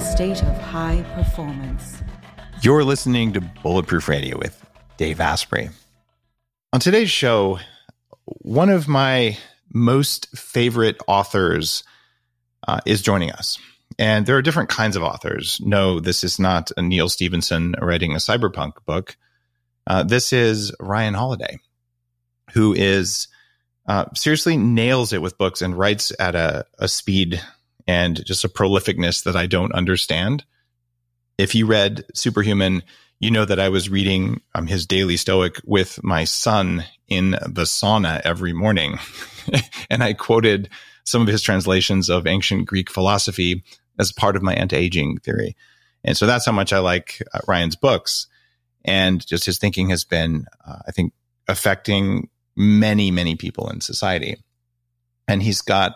state of high performance. You're listening to Bulletproof Radio with Dave Asprey. On today's show, one of my most favorite authors uh, is joining us. And there are different kinds of authors. No, this is not a Neal Stephenson writing a cyberpunk book. Uh, this is Ryan Holiday, who is uh, seriously nails it with books and writes at a, a speed and just a prolificness that I don't understand. If you read Superhuman, you know that I was reading um, his daily stoic with my son in the sauna every morning. and I quoted some of his translations of ancient Greek philosophy as part of my anti-aging theory. And so that's how much I like uh, Ryan's books. And just his thinking has been, uh, I think, affecting many, many people in society. And he's got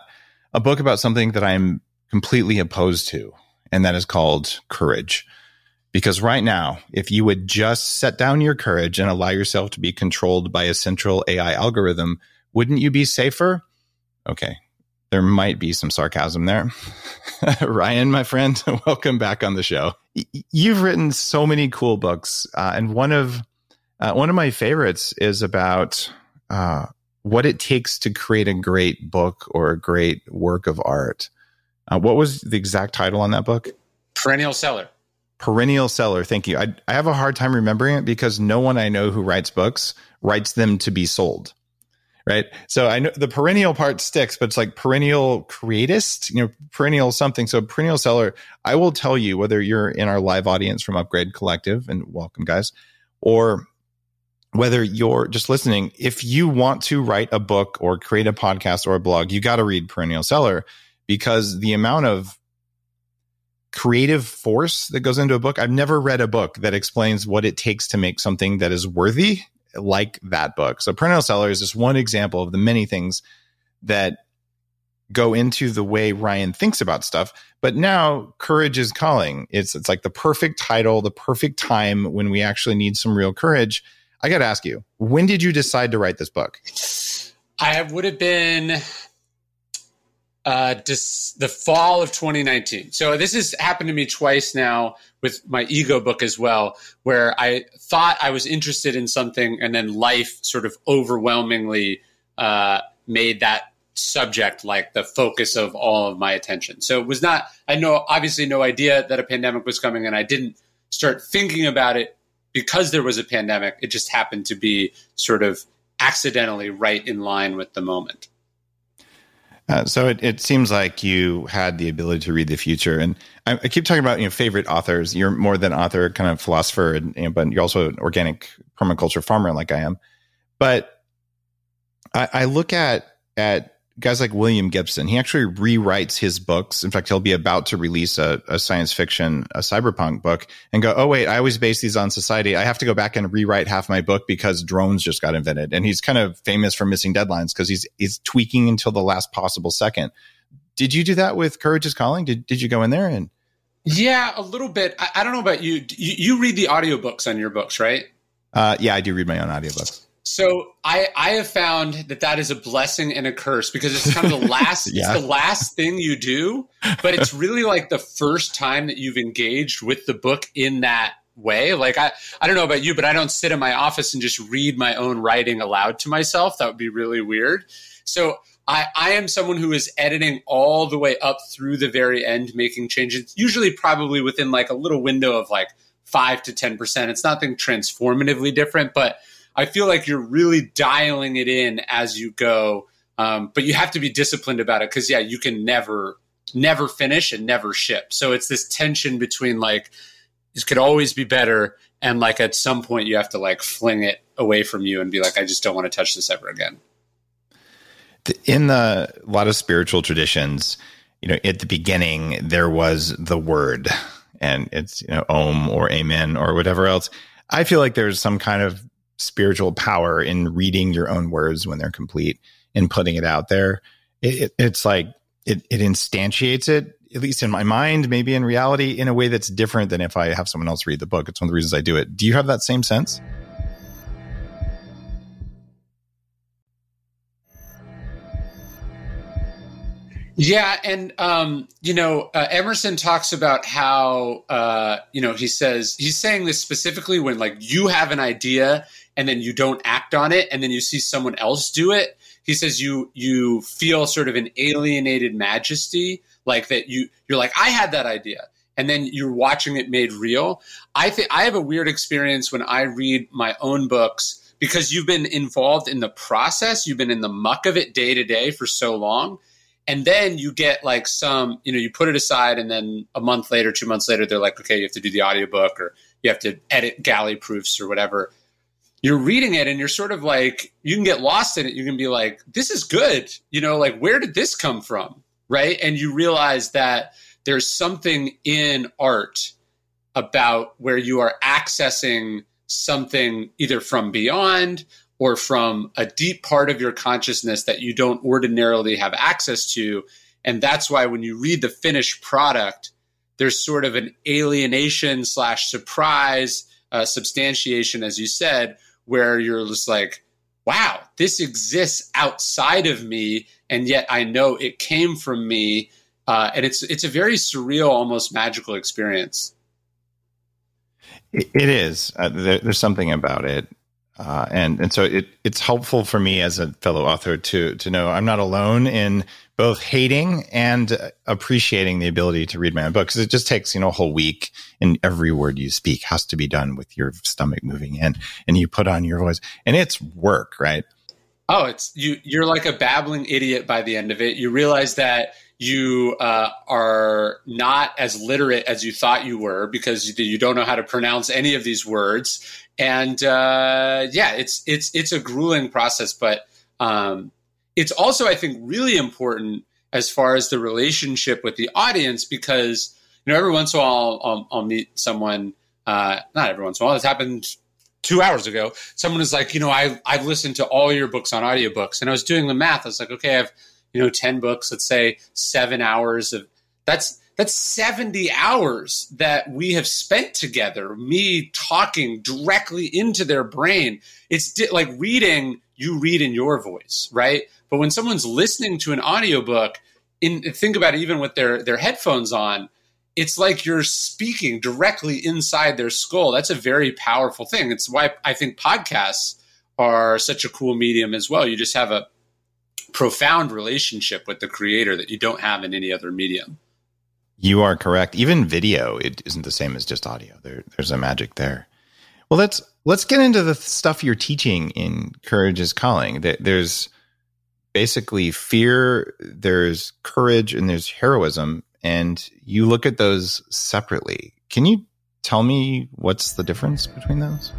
a book about something that I'm completely opposed to, and that is called courage. Because right now, if you would just set down your courage and allow yourself to be controlled by a central AI algorithm, wouldn't you be safer? Okay, there might be some sarcasm there. Ryan, my friend, welcome back on the show. You've written so many cool books, uh, and one of uh, one of my favorites is about uh, what it takes to create a great book or a great work of art. Uh, what was the exact title on that book? Perennial Seller. Perennial Seller. Thank you. I, I have a hard time remembering it because no one I know who writes books writes them to be sold right? So I know the perennial part sticks, but it's like perennial creatist, you know, perennial something. So perennial seller, I will tell you whether you're in our live audience from Upgrade Collective, and welcome guys, or whether you're just listening, if you want to write a book or create a podcast or a blog, you got to read Perennial Seller because the amount of creative force that goes into a book. I've never read a book that explains what it takes to make something that is worthy like that book. So Perennial Seller is just one example of the many things that go into the way Ryan thinks about stuff. But now courage is calling. It's it's like the perfect title, the perfect time when we actually need some real courage. I got to ask you, when did you decide to write this book? I would have been uh, dis- the fall of 2019. So this has happened to me twice now with my ego book as well, where I thought I was interested in something, and then life sort of overwhelmingly uh, made that subject like the focus of all of my attention. So it was not. I know obviously no idea that a pandemic was coming, and I didn't start thinking about it because there was a pandemic. It just happened to be sort of accidentally right in line with the moment. Uh, so it, it seems like you had the ability to read the future, and I, I, keep talking about you know favorite authors. You're more than author, kind of philosopher, and, you know, but you're also an organic permaculture farmer like I am. But I, I look at at guys like William Gibson, he actually rewrites his books. In fact, he'll be about to release a, a, science fiction, a cyberpunk book and go, Oh, wait, I always base these on society. I have to go back and rewrite half my book because drones just got invented. And he's kind of famous for missing deadlines because he's, he's tweaking until the last possible second. Did you do that with Courage is Calling? Did, did you go in there and? Yeah, a little bit. I, I don't know about you. you. You read the audiobooks on your books, right? Uh, yeah, I do read my own audiobooks. So I I have found that that is a blessing and a curse because it's kind of the last yeah. it's the last thing you do, but it's really like the first time that you've engaged with the book in that way. Like I I don't know about you, but I don't sit in my office and just read my own writing aloud to myself. That would be really weird. So I, I am someone who is editing all the way up through the very end, making changes, usually probably within like a little window of like five to 10%. It's nothing transformatively different, but I feel like you're really dialing it in as you go. Um, but you have to be disciplined about it because yeah, you can never never finish and never ship. So it's this tension between like this could always be better and like at some point you have to like fling it away from you and be like I just don't want to touch this ever again. In the a lot of spiritual traditions, you know, at the beginning there was the word and it's you know om or amen or whatever else. I feel like there's some kind of spiritual power in reading your own words when they're complete and putting it out there. It, it, it's like it, it instantiates it, at least in my mind, maybe in reality, in a way that's different than if I have someone else read the book. It's one of the reasons I do it. Do you have that same sense? Yeah, and um, you know, uh, Emerson talks about how uh, you know he says he's saying this specifically when like you have an idea and then you don't act on it, and then you see someone else do it. He says you you feel sort of an alienated majesty, like that you you're like I had that idea, and then you're watching it made real. I think I have a weird experience when I read my own books because you've been involved in the process, you've been in the muck of it day to day for so long and then you get like some you know you put it aside and then a month later two months later they're like okay you have to do the audiobook or you have to edit galley proofs or whatever you're reading it and you're sort of like you can get lost in it. You can be like this is good. You know like where did this come from? Right? And you realize that there's something in art about where you are accessing something either from beyond or from a deep part of your consciousness that you don't ordinarily have access to. And that's why when you read the finished product, there's sort of an alienation slash surprise, uh, substantiation, as you said, where you're just like, wow, this exists outside of me, and yet I know it came from me. Uh, and it's it's a very surreal, almost magical experience. it is. Uh, there, there's something about it. Uh, and and so it it's helpful for me as a fellow author to to know I'm not alone in both hating and appreciating the ability to read my own book because it just takes you know a whole week and every word you speak has to be done with your stomach moving in and you put on your voice. And it's work right? Oh it's you you're like a babbling idiot by the end of it. You realize that you uh, are not as literate as you thought you were because you don't know how to pronounce any of these words and uh, yeah, it's it's it's a grueling process, but um, it's also I think really important as far as the relationship with the audience because you know every once in a while I'll, I'll, I'll meet someone, uh, not every once in a while. This happened two hours ago. Someone is like, you know, I I've listened to all your books on audiobooks, and I was doing the math. I was like, okay, I have you know ten books. Let's say seven hours of that's that's 70 hours that we have spent together me talking directly into their brain. It's di- like reading you read in your voice right? But when someone's listening to an audiobook in think about it even with their their headphones on it's like you're speaking directly inside their skull. That's a very powerful thing. It's why i think podcasts are such a cool medium as well. You just have a profound relationship with the creator that you don't have in any other medium you are correct. Even video, it isn't the same as just audio. There, there's a magic there. Well, let's let's get into the stuff you're teaching in Courage is Calling. There's basically fear, there's courage, and there's heroism, and you look at those separately. Can you tell me what's the difference between those?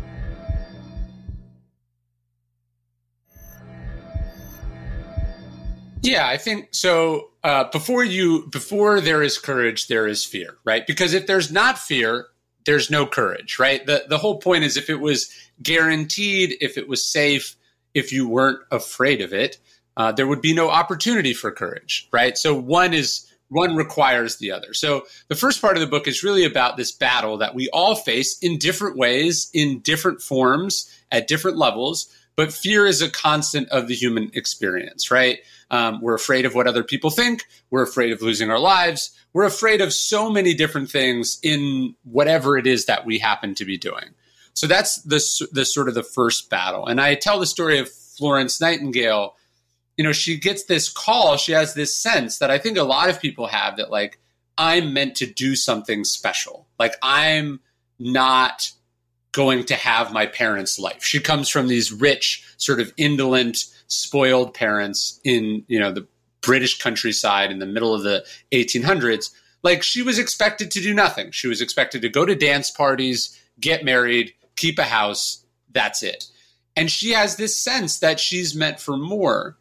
Yeah, I think so. Uh, before you, before there is courage, there is fear, right? Because if there's not fear, there's no courage, right? The the whole point is if it was guaranteed, if it was safe, if you weren't afraid of it, uh, there would be no opportunity for courage, right? So one is one requires the other. So the first part of the book is really about this battle that we all face in different ways, in different forms, at different levels. But fear is a constant of the human experience, right? Um, we're afraid of what other people think. We're afraid of losing our lives. We're afraid of so many different things in whatever it is that we happen to be doing. So that's the, the sort of the first battle. And I tell the story of Florence Nightingale. You know, she gets this call. She has this sense that I think a lot of people have that, like, I'm meant to do something special. Like, I'm not going to have my parents' life. She comes from these rich, sort of indolent, spoiled parents in you know the British countryside in the middle of the 1800s. Like she was expected to do nothing. She was expected to go to dance parties, get married, keep a house. That's it. And she has this sense that she's meant for more,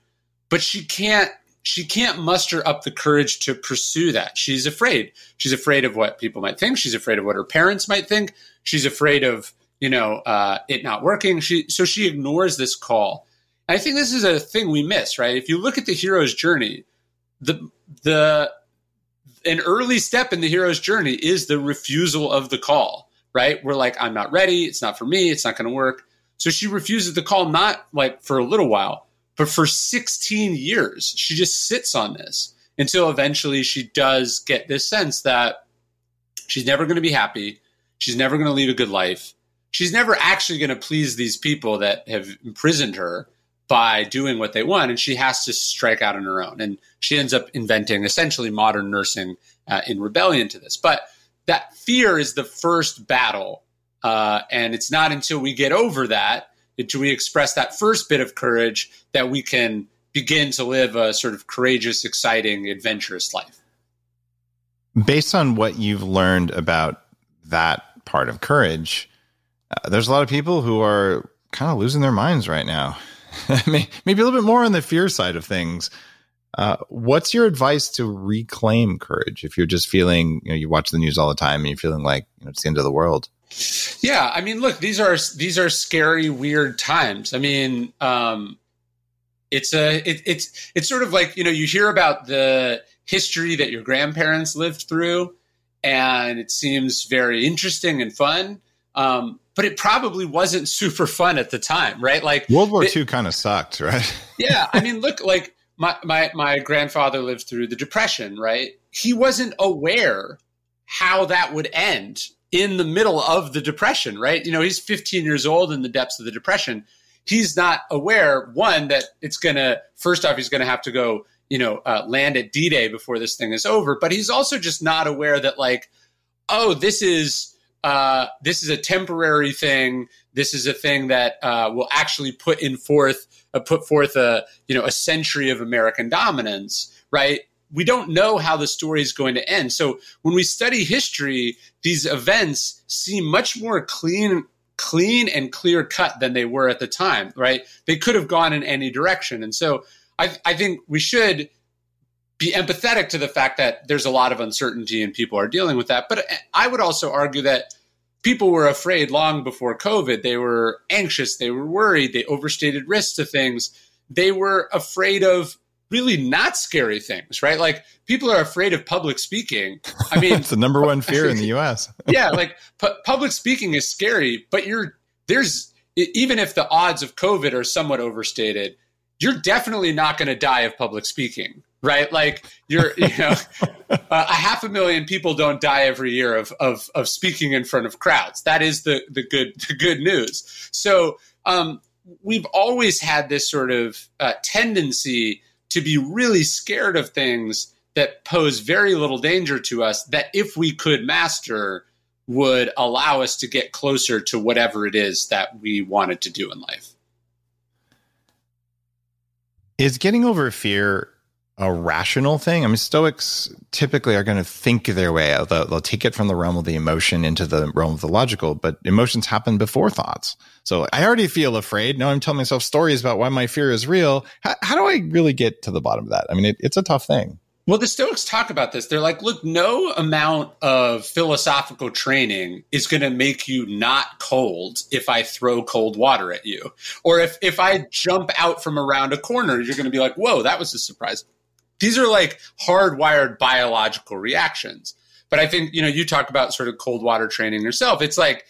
but she can't she can't muster up the courage to pursue that. She's afraid. She's afraid of what people might think. She's afraid of what her parents might think. She's afraid of you know uh, it not working. She so she ignores this call. I think this is a thing we miss, right? If you look at the hero's journey, the the an early step in the hero's journey is the refusal of the call, right? We're like, I'm not ready. It's not for me. It's not going to work. So she refuses the call, not like for a little while, but for 16 years. She just sits on this until eventually she does get this sense that she's never going to be happy. She's never going to lead a good life. She's never actually going to please these people that have imprisoned her by doing what they want. And she has to strike out on her own. And she ends up inventing essentially modern nursing uh, in rebellion to this. But that fear is the first battle. Uh, and it's not until we get over that do we express that first bit of courage that we can begin to live a sort of courageous, exciting, adventurous life. Based on what you've learned about that part of courage, uh, there's a lot of people who are kind of losing their minds right now. Maybe a little bit more on the fear side of things. Uh, what's your advice to reclaim courage if you're just feeling, you know, you watch the news all the time and you're feeling like you know, it's the end of the world? Yeah, I mean, look, these are these are scary, weird times. I mean, um, it's a it, it's it's sort of like you know you hear about the history that your grandparents lived through, and it seems very interesting and fun. Um, but it probably wasn't super fun at the time, right? Like World War II kind of sucked, right? yeah, I mean, look, like my my my grandfather lived through the Depression, right? He wasn't aware how that would end in the middle of the depression, right? You know, he's 15 years old in the depths of the depression. He's not aware, one, that it's going to, first off, he's going to have to go, you know, uh, land at D Day before this thing is over. But he's also just not aware that, like, oh, this is, uh, this is a temporary thing. This is a thing that uh, will actually put in forth, uh, put forth a, you know, a century of American dominance, right? we don't know how the story is going to end. So when we study history, these events seem much more clean clean and clear cut than they were at the time, right? They could have gone in any direction. And so I, I think we should be empathetic to the fact that there's a lot of uncertainty and people are dealing with that. But I would also argue that people were afraid long before COVID. They were anxious, they were worried, they overstated risks to things. They were afraid of really not scary things, right? Like people are afraid of public speaking. I mean, it's the number one fear in the U.S. yeah, like pu- public speaking is scary, but you're there's even if the odds of COVID are somewhat overstated, you're definitely not going to die of public speaking, right? Like you're, you know, a half a million people don't die every year of, of of speaking in front of crowds. That is the the good the good news. So um, we've always had this sort of uh, tendency to be really scared of things that pose very little danger to us that if we could master would allow us to get closer to whatever it is that we wanted to do in life. Is getting over fear a rational thing? I mean, Stoics typically are going to think their way out. They'll, they'll, take it from the realm of the emotion into the realm of the logical, but emotions happen before thoughts. So I already feel afraid. Now I'm telling myself stories about why my fear is real. How, how do I really get to the bottom of that? I mean, it, it's a tough thing. Well, the Stoics talk about this. They're like, look, no amount of philosophical training is going to make you not cold if I throw cold water at you. Or if, if I jump out from around a corner, you're going to be like, whoa, that was a surprise. These are like hardwired biological reactions. But I think, you know, you talk about sort of cold water training yourself. It's like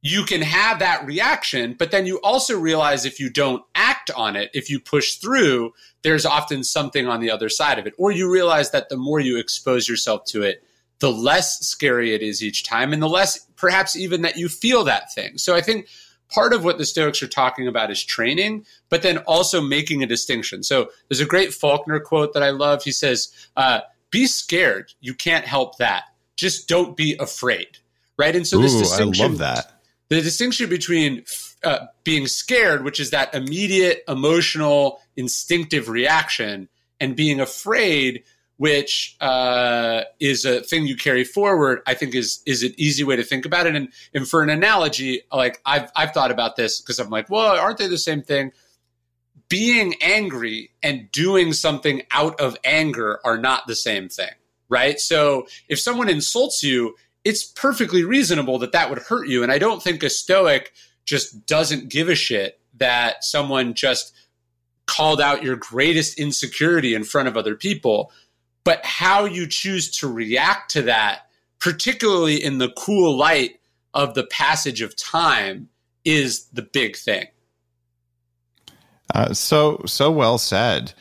you can have that reaction, but then you also realize if you don't act on it, if you push through, there's often something on the other side of it. Or you realize that the more you expose yourself to it, the less scary it is each time and the less perhaps even that you feel that thing. So I think part of what the Stoics are talking about is training, but then also making a distinction. So there's a great Faulkner quote that I love. He says, uh, "Be scared. You can't help that. Just don't be afraid." Right. And so this Ooh, distinction, I love that. The distinction between uh, being scared, which is that immediate emotional, instinctive reaction, and being afraid, which uh, is a thing you carry forward, I think is is an easy way to think about it. And, and for an analogy, like I've I've thought about this because I'm like, well, aren't they the same thing? Being angry and doing something out of anger are not the same thing, right? So if someone insults you, it's perfectly reasonable that that would hurt you. And I don't think a stoic just doesn't give a shit that someone just called out your greatest insecurity in front of other people but how you choose to react to that, particularly in the cool light of the passage of time, is the big thing. Uh, so so well said.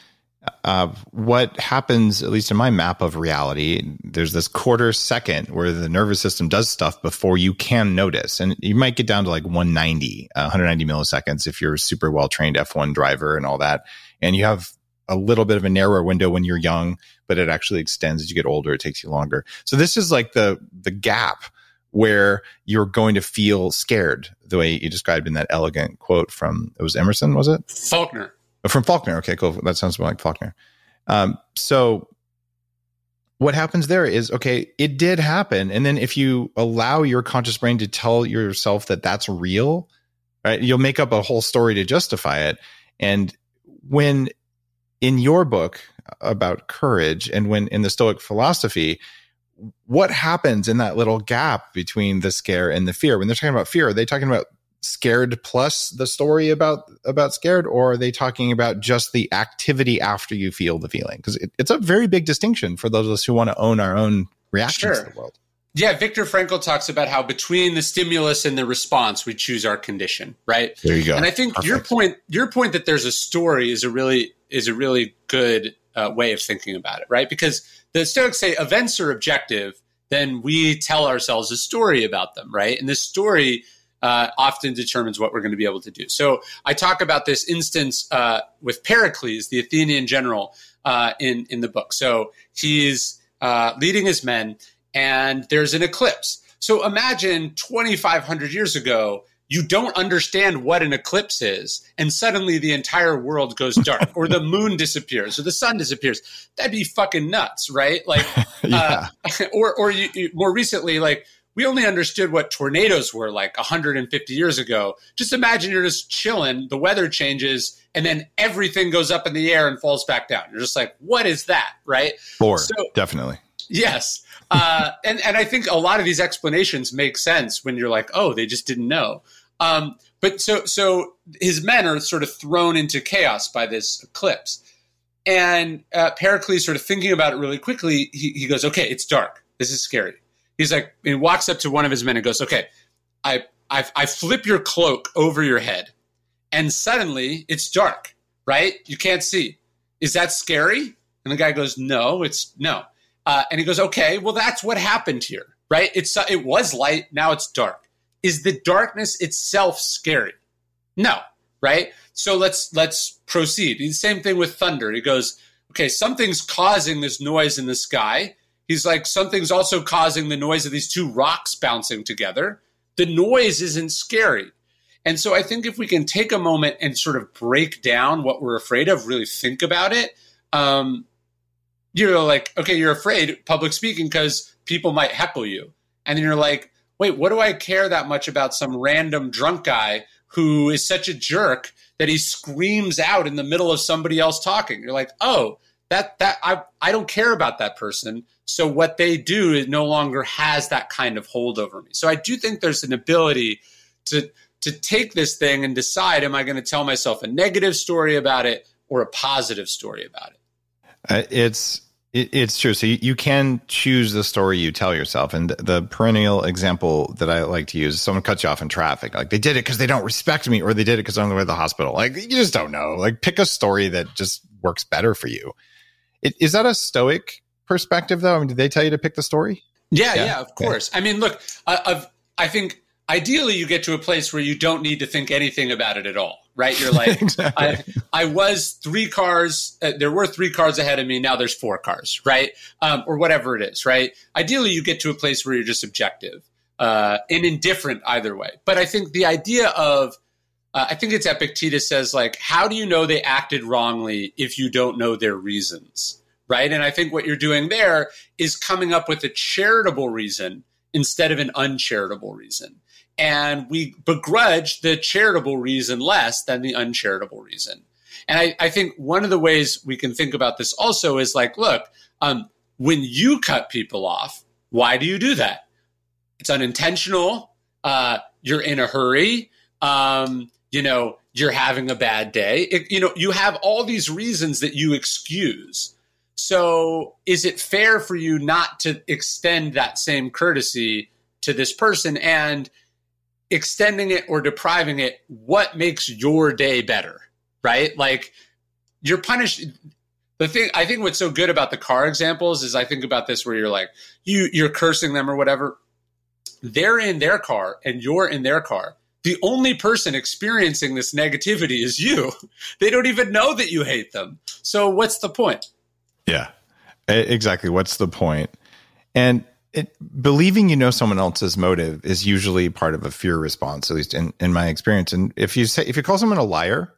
uh, what happens, at least in my map of reality, there's this quarter second where the nervous system does stuff before you can notice. And you might get down to like 190, uh, 190 milliseconds if you're a super well trained F1 driver and all that. And you have a little bit of a narrower window when you're young, but it actually extends as you get older. It takes you longer. So this is like the, the gap where you're going to feel scared the way you described in that elegant quote from, it was Emerson, was it? Faulkner. Oh, from Faulkner. Okay, cool. That sounds more like Faulkner. Um, so what happens there is okay, it did happen. And then if you allow your conscious brain to tell yourself that that's real, right, you'll make up a whole story to justify it. And when in your book about courage and when in the Stoic philosophy, what happens in that little gap between the scare and the fear? When they're talking about fear, are they talking about scared plus the story about about scared or are they talking about just the activity after you feel the feeling because it, it's a very big distinction for those of us who want to own our own reactions sure. to the world yeah Viktor Frankl talks about how between the stimulus and the response we choose our condition right there you go and i think Perfect. your point your point that there's a story is a really is a really good uh, way of thinking about it right because the stoics say events are objective then we tell ourselves a story about them right and this story uh, often determines what we're going to be able to do. So I talk about this instance uh, with Pericles, the Athenian general, uh, in in the book. So he's uh, leading his men, and there's an eclipse. So imagine 2,500 years ago. You don't understand what an eclipse is, and suddenly the entire world goes dark, or the moon disappears, or the sun disappears. That'd be fucking nuts, right? Like, yeah. Uh, or or you, you, more recently, like we only understood what tornadoes were like 150 years ago. Just imagine you're just chilling, the weather changes, and then everything goes up in the air and falls back down. You're just like, what is that? Right? Four, so, definitely. Yes. Uh, and, and I think a lot of these explanations make sense when you're like, oh, they just didn't know. Um, but so, so his men are sort of thrown into chaos by this eclipse. And uh, Pericles, sort of thinking about it really quickly, he, he goes, okay, it's dark. This is scary he's like, he walks up to one of his men and goes, okay, I, I, I flip your cloak over your head and suddenly it's dark, right? You can't see. Is that scary? And the guy goes, no, it's no. Uh, and he goes, okay, well, that's what happened here, right? It's, uh, it was light. Now it's dark. Is the darkness itself scary? No, right? So let's, let's proceed. The same thing with thunder. He goes, okay, something's causing this noise in the sky He's like, something's also causing the noise of these two rocks bouncing together. The noise isn't scary. And so I think if we can take a moment and sort of break down what we're afraid of, really think about it, um, you're like, okay, you're afraid public speaking because people might heckle you. And then you're like, wait, what do I care that much about some random drunk guy who is such a jerk that he screams out in the middle of somebody else talking? You're like, oh, that that I I don't care about that person. So what they do it no longer has that kind of hold over me. So I do think there's an ability to to take this thing and decide am I going to tell myself a negative story about it or a positive story about it. Uh, it's it, it's true. So you, you, can choose the story you tell yourself. And the perennial example that I like to use is someone cuts you off in traffic. Like they did it because they don't respect me or they did it because I'm on the way to the hospital. Like you just don't know. Like pick a story that just works better for you. It, is that a stoic perspective, though? I mean, did they tell you to pick the story? Yeah, yeah, yeah of course. I mean, look, uh, I, I think ideally you get to a place where you don't need to think anything about it at all, right? You're like, exactly. I, I, was three cars, uh, there were three cars ahead of me, now there's four cars, right? Um, or whatever it is, right? Ideally, you get to a place where you're just objective uh, and indifferent either way. But I think the idea of, uh, I think it's Epictetus says, like, how do you know they acted wrongly if you don't know their reasons? right? And I think what you're doing there is coming up with a charitable reason instead of an uncharitable reason. And we begrudge the charitable reason less than the uncharitable reason. And I, I think one of the ways we can think about this also is like, look, um, when you cut people off, why do you do that? It's unintentional. Uh, you're in a hurry. Um, you know, you're having a bad day. It, you know, you have all these reasons that you excuse. So, is it fair for you not to extend that same courtesy to this person and extending it or depriving it? What makes your day better? Right? Like, you're punished. the thing I think what's so good about the car examples is I think about this where you're like you you're cursing them or whatever. They're in their car and you're in their car. The only person experiencing this negativity is you. They don't even know that you hate them. So what's the point? Yeah. Exactly. What's the point? And it, believing you know someone else's motive is usually part of a fear response, at least in, in my experience. And if you say if you call someone a liar,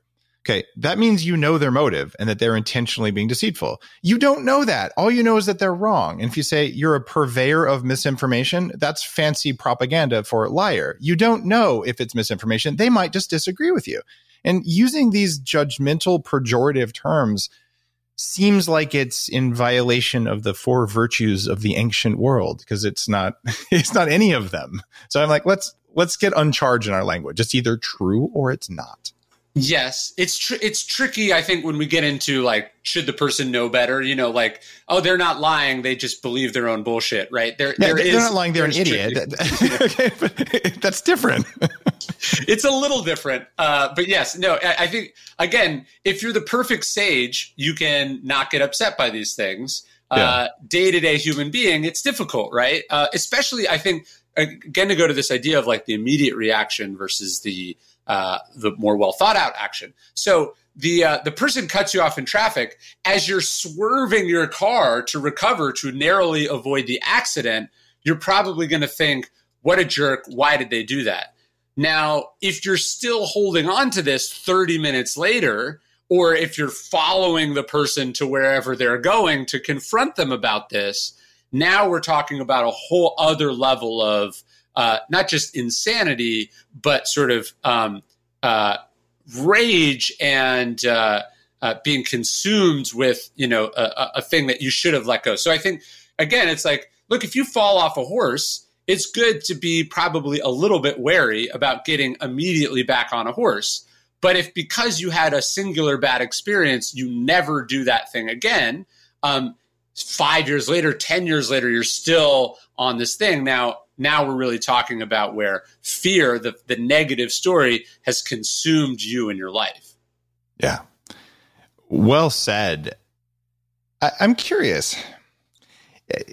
okay, that means you know their motive and that they're intentionally being deceitful. You don't know that. All you know is that they're wrong. And if you say you're a purveyor of misinformation, that's fancy propaganda for liar. You don't know if it's misinformation. They might just disagree with you. And using these judgmental pejorative terms seems like it's in violation of the four virtues of the ancient world because it's not it's not any of them. So I'm like, let's let's get uncharged in our language. It's either true or it's not. Yes, it's tr- it's tricky. I think when we get into like, should the person know better? You know, like, oh, they're not lying; they just believe their own bullshit, right? They're, yeah, they're not lying; they're an idiot. okay, but that's different. it's a little different, uh, but yes, no. I, I, think again, if you're the perfect sage, you can not get upset by these things. Day to day human being, it's difficult, right? Uh, especially, I think again to go to this idea of like the immediate reaction versus the uh, the more well thought out action. So the uh, the person cuts you off in traffic as you're swerving your car to recover to narrowly avoid the accident. You're probably going to think, "What a jerk! Why did they do that?" Now, if you're still holding on to this 30 minutes later, or if you're following the person to wherever they're going to confront them about this, now we're talking about a whole other level of uh, not just insanity, but sort of um, uh, rage and uh, uh, being consumed with you know a, a, thing that you should have let go. So I think again, it's like look if you fall off a horse, it's good to be probably a little bit wary about getting immediately back on a horse. But if because you had a singular bad experience, you never do that thing again. Um, five years later, ten years later, you're still on this thing. Now, now we're really talking about where fear, the, the negative story, has consumed you in your life. Yeah. Well said. I, I'm curious.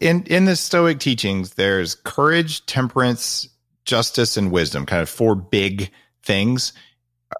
In in the Stoic teachings, there's courage, temperance, justice, and wisdom, kind of four big things.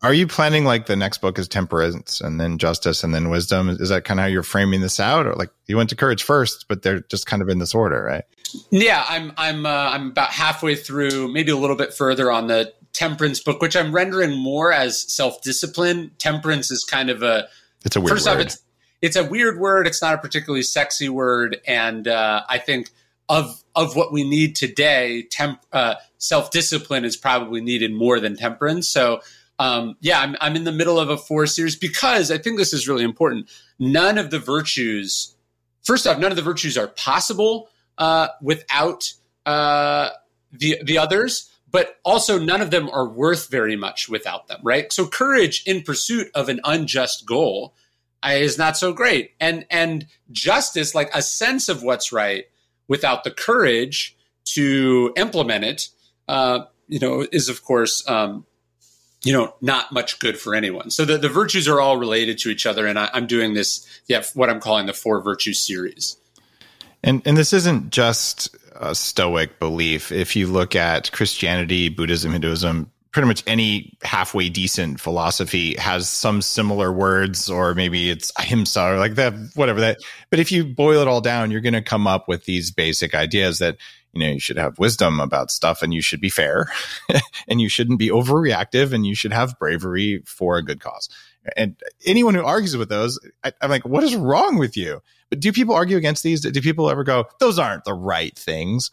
Are you planning like the next book is temperance and then justice and then wisdom? Is that kind of how you're framing this out, or like you went to courage first, but they're just kind of in this order, right? Yeah, I'm I'm uh, I'm about halfway through, maybe a little bit further on the temperance book, which I'm rendering more as self discipline. Temperance is kind of a it's a weird first word. off it's it's a weird word. It's not a particularly sexy word, and uh, I think of of what we need today, temp, uh, self discipline is probably needed more than temperance. So um, yeah, I'm, I'm in the middle of a four series because I think this is really important. None of the virtues, first off, none of the virtues are possible uh, without uh, the the others, but also none of them are worth very much without them. Right. So courage in pursuit of an unjust goal uh, is not so great, and and justice, like a sense of what's right, without the courage to implement it, uh, you know, is of course. Um, you know, not much good for anyone. So the, the virtues are all related to each other. And I, am doing this, yeah, what I'm calling the four virtues series. And, and this isn't just a Stoic belief. If you look at Christianity, Buddhism, Hinduism, pretty much any halfway decent philosophy has some similar words, or maybe it's ahimsa or like that, whatever that. But if you boil it all down, you're going to come up with these basic ideas that you know you should have wisdom about stuff and you should be fair and you shouldn't be overreactive and you should have bravery for a good cause and anyone who argues with those I, am like what is wrong with you but do people argue against these do people ever go those aren't the right things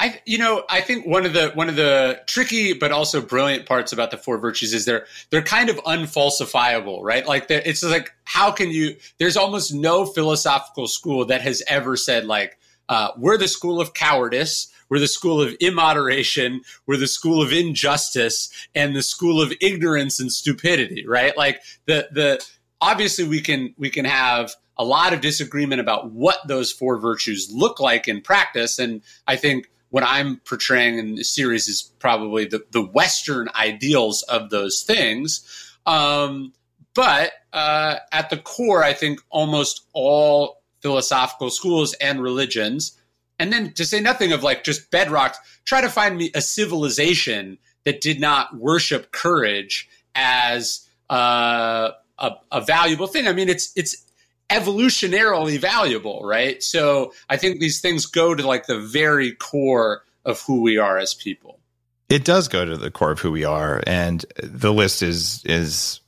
I, you know, I think one of the one of the tricky but also brilliant parts about the four virtues is they're they're kind of unfalsifiable, right? Like it's like how can you? There's almost no philosophical school that has ever said like uh, we're the school of cowardice. We're the school of immoderation. We're the school of injustice and the school of ignorance and stupidity, right? Like the, the, obviously we can, we can have a lot of disagreement about what those four virtues look like in practice. And I think what I'm portraying in the series is probably the, the Western ideals of those things. Um, but uh, at the core, I think almost all philosophical schools and religions, and then to say nothing of like just bedrock, try to find me a civilization that did not worship courage as uh, a, a valuable thing. I mean, it's it's evolutionarily valuable, right? So I think these things go to like the very core of who we are as people. It does go to the core of who we are, and the list is is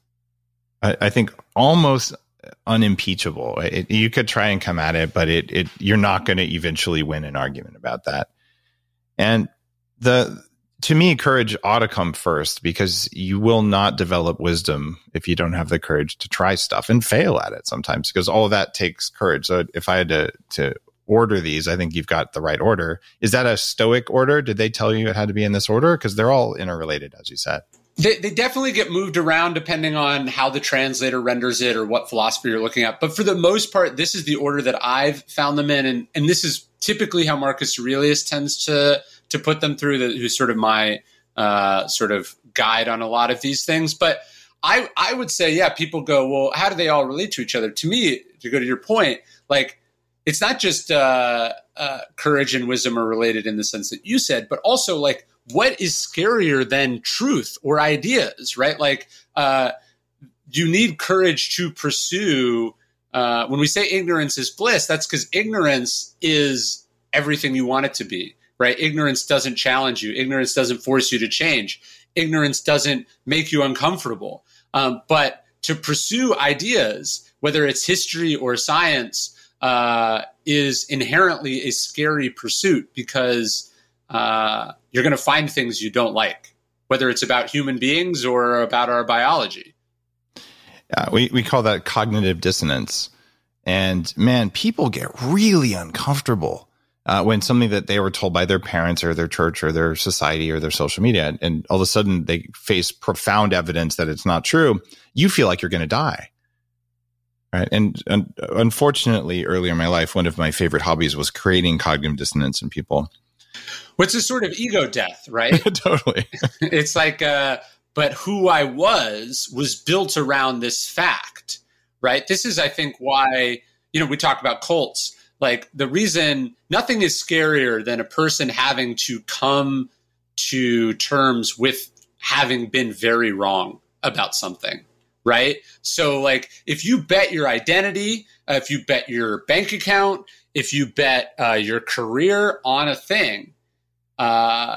I, I think almost unimpeachable. It, you could try and come at it, but it it you're not going to eventually win an argument about that. And the to me, courage ought to come first because you will not develop wisdom if you don't have the courage to try stuff and fail at it sometimes because all of that takes courage. So if I had to, to order these, I think you've got the right order. Is that a stoic order? Did they tell you it had to be in this order? Because they're all interrelated, as you said. They, they definitely get moved around depending on how the translator renders it or what philosophy you're looking at. But for the most part, this is the order that I've found them in. And, and this is typically how Marcus Aurelius tends to to put them through, the, who's sort of my uh, sort of guide on a lot of these things. But I, I would say, yeah, people go, well, how do they all relate to each other? To me, to go to your point, like it's not just uh, uh, courage and wisdom are related in the sense that you said, but also like what is scarier than truth or ideas, right? Like uh, you need courage to pursue. Uh, when we say ignorance is bliss, that's because ignorance is everything you want it to be right? Ignorance doesn't challenge you. Ignorance doesn't force you to change. Ignorance doesn't make you uncomfortable. Um, but to pursue ideas, whether it's history or science, uh, is inherently a scary pursuit because uh, you're going to find things you don't like, whether it's about human beings or about our biology. Yeah, we, we call that cognitive dissonance. And man, people get really uncomfortable uh, when something that they were told by their parents or their church or their society or their social media, and all of a sudden they face profound evidence that it's not true, you feel like you're going to die. Right. And, and unfortunately, earlier in my life, one of my favorite hobbies was creating cognitive dissonance in people. What's a sort of ego death, right? totally. it's like, uh, but who I was was built around this fact, right? This is, I think, why, you know, we talk about cults like the reason nothing is scarier than a person having to come to terms with having been very wrong about something right so like if you bet your identity uh, if you bet your bank account if you bet uh, your career on a thing uh,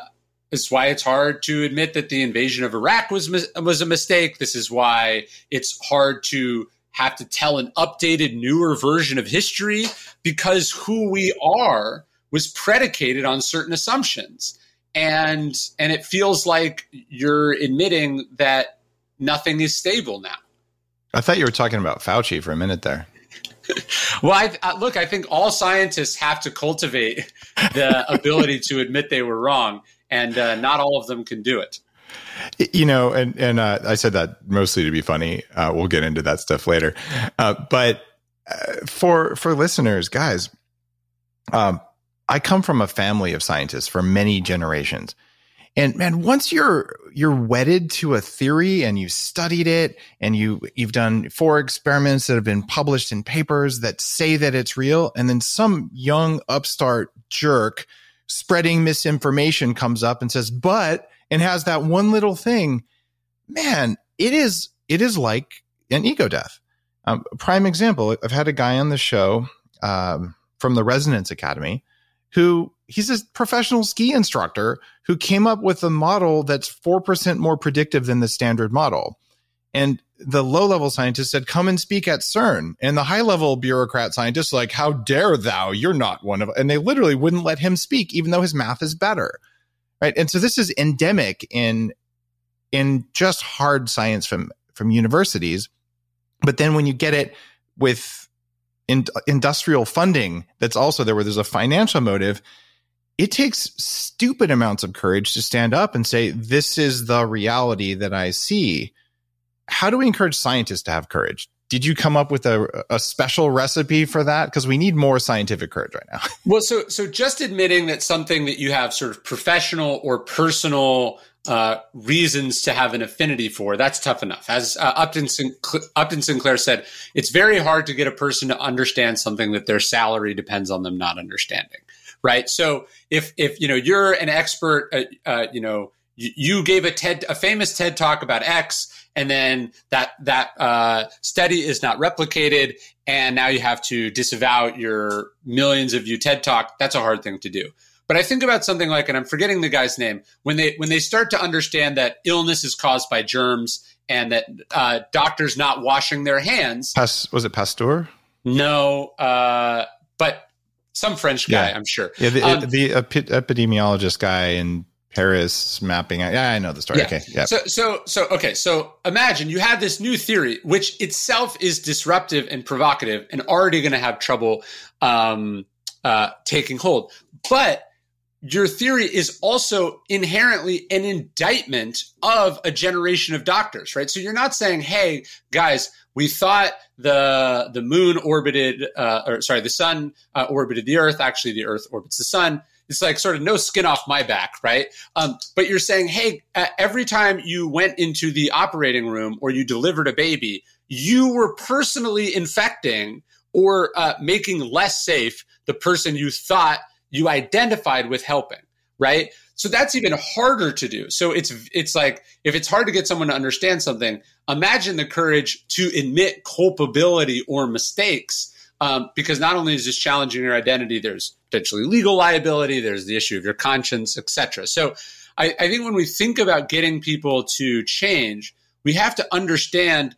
is why it's hard to admit that the invasion of Iraq was was a mistake. This is why it's hard to have to tell an updated, newer version of history because who we are was predicated on certain assumptions. And and it feels like you're admitting that nothing is stable now. I thought you were talking about Fauci for a minute there. well, I, I, look, I think all scientists have to cultivate the ability to admit they were wrong, and uh, not all of them can do it. You know, and and uh, I said that mostly to be funny. Uh, we'll get into that stuff later. Uh, but uh, for for listeners, guys, um, I come from a family of scientists for many generations, and man, once you're you're wedded to a theory and you've studied it and you you've done four experiments that have been published in papers that say that it's real, and then some young upstart jerk spreading misinformation comes up and says, "But." and has that one little thing, man, it is it is like an ego death. Um, prime example: I've had a guy on the show um, from the Resonance Academy who he's a professional ski instructor who came up with a model that's four percent more predictive than the standard model. And the low level scientist said, come and speak at CERN. And the high level bureaucrat scientists like, how dare thou? You're not one of, and they literally wouldn't let him speak, even though his math is better right? And so this is endemic in in just hard science from from universities. But then when you get it with in, industrial funding, that's also there where there's a financial motive. It takes stupid amounts of courage to stand up and say, "This is the reality that I see." How do we encourage scientists to have courage? did you come up with a, a special recipe for that? Because we need more scientific courage right now. well, so so just admitting that something that you have sort of professional or personal uh, reasons to have an affinity for, that's tough enough. As uh, Upton, Sinclair, Upton Sinclair said, it's very hard to get a person to understand something that their salary depends on them not understanding. Right. So if if you know you're an expert, uh, uh you know you, you, gave a TED a famous TED talk about X, and then that that uh, study is not replicated, and now you have to disavow your millions of you TED talk. That's a hard thing to do. But I think about something like, and I'm forgetting the guy's name, when they when they start to understand that illness is caused by germs and that uh, doctors not washing their hands. Pas- was it Pasteur? No, uh, but some French guy, yeah. I'm sure. Yeah, the, um, the epidemiologist guy in Paris mapping. Yeah, I know the story. Yeah. Okay. Yeah. So, so, so, okay. So imagine you have this new theory, which itself is disruptive and provocative and already going to have trouble um, uh, taking hold. But your theory is also inherently an indictment of a generation of doctors, right? So you're not saying, "Hey, guys, we thought the the moon orbited, uh, or sorry, the sun uh, orbited the Earth. Actually, the Earth orbits the sun." It's like sort of no skin off my back, right? Um, but you're saying, "Hey, uh, every time you went into the operating room or you delivered a baby, you were personally infecting or uh, making less safe the person you thought." You identified with helping, right? So that's even harder to do. So it's it's like if it's hard to get someone to understand something, imagine the courage to admit culpability or mistakes. Um, because not only is this challenging your identity, there's potentially legal liability, there's the issue of your conscience, etc. So I, I think when we think about getting people to change, we have to understand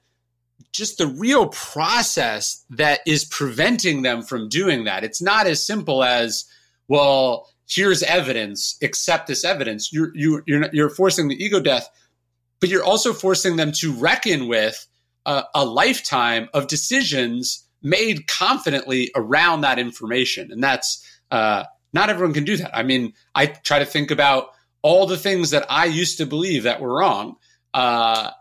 just the real process that is preventing them from doing that. It's not as simple as well, here's evidence, accept this evidence. You're, you, you're, you're forcing the ego death, but you're also forcing them to reckon with a, a lifetime of decisions made confidently around that information. And that's, uh, not everyone can do that. I mean, I try to think about all the things that I used to believe that were wrong. Uh,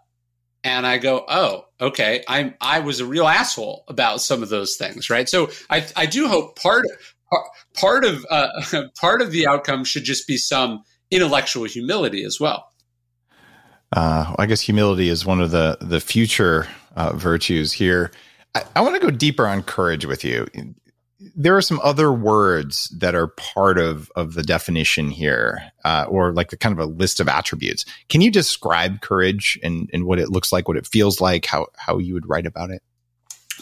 and I go, oh, okay, I'm I was a real asshole about some of those things, right? So I I do hope part part of uh, part of the outcome should just be some intellectual humility as well. Uh, I guess humility is one of the the future uh, virtues here. I, I want to go deeper on courage with you. There are some other words that are part of of the definition here, uh, or like the kind of a list of attributes. Can you describe courage and and what it looks like, what it feels like, how how you would write about it?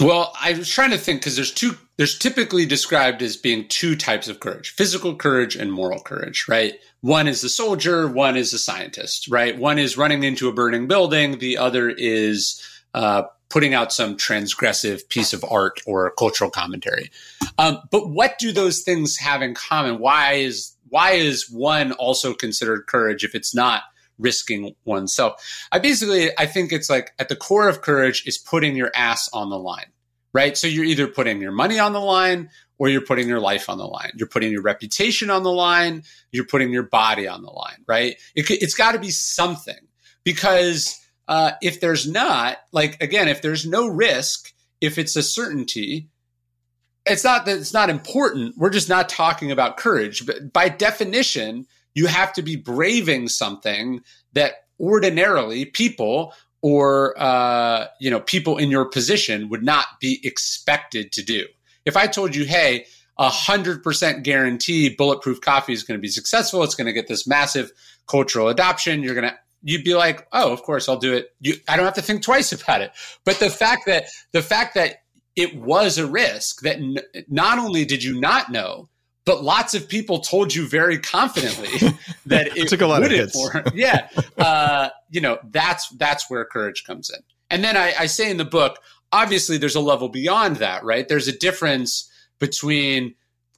Well, I was trying to think because there's two, there's typically described as being two types of courage physical courage and moral courage, right? One is the soldier, one is the scientist, right? One is running into a burning building, the other is uh, putting out some transgressive piece of art or cultural commentary. Um, but what do those things have in common? Why is why is one also considered courage if it's not risking oneself. I basically, I think it's like at the core of courage is putting your ass on the line, right? So you're either putting your money on the line or you're putting your life on the line. You're putting your reputation on the line. You're putting your body on the line, right? It, has got to be something because uh, if there's not, like, again, if there's no risk, if it's a certainty, it's not that it's not important. We're just not talking about courage. But by definition, you have to be braving something that ordinarily people or uh, you know people in your position would not be expected to do. If I told you, hey, a hundred percent guarantee bulletproof coffee is going to be successful, it's going to get this massive cultural adoption, you're going to you'd be like, oh, of course I'll do it. You, I don't have to think twice about it. But the fact that the fact that it was a risk that n- not only did you not know, but lots of people told you very confidently that it took a lot of hits. Yeah, uh, you know that's that's where courage comes in. And then I, I say in the book, obviously, there's a level beyond that, right? There's a difference between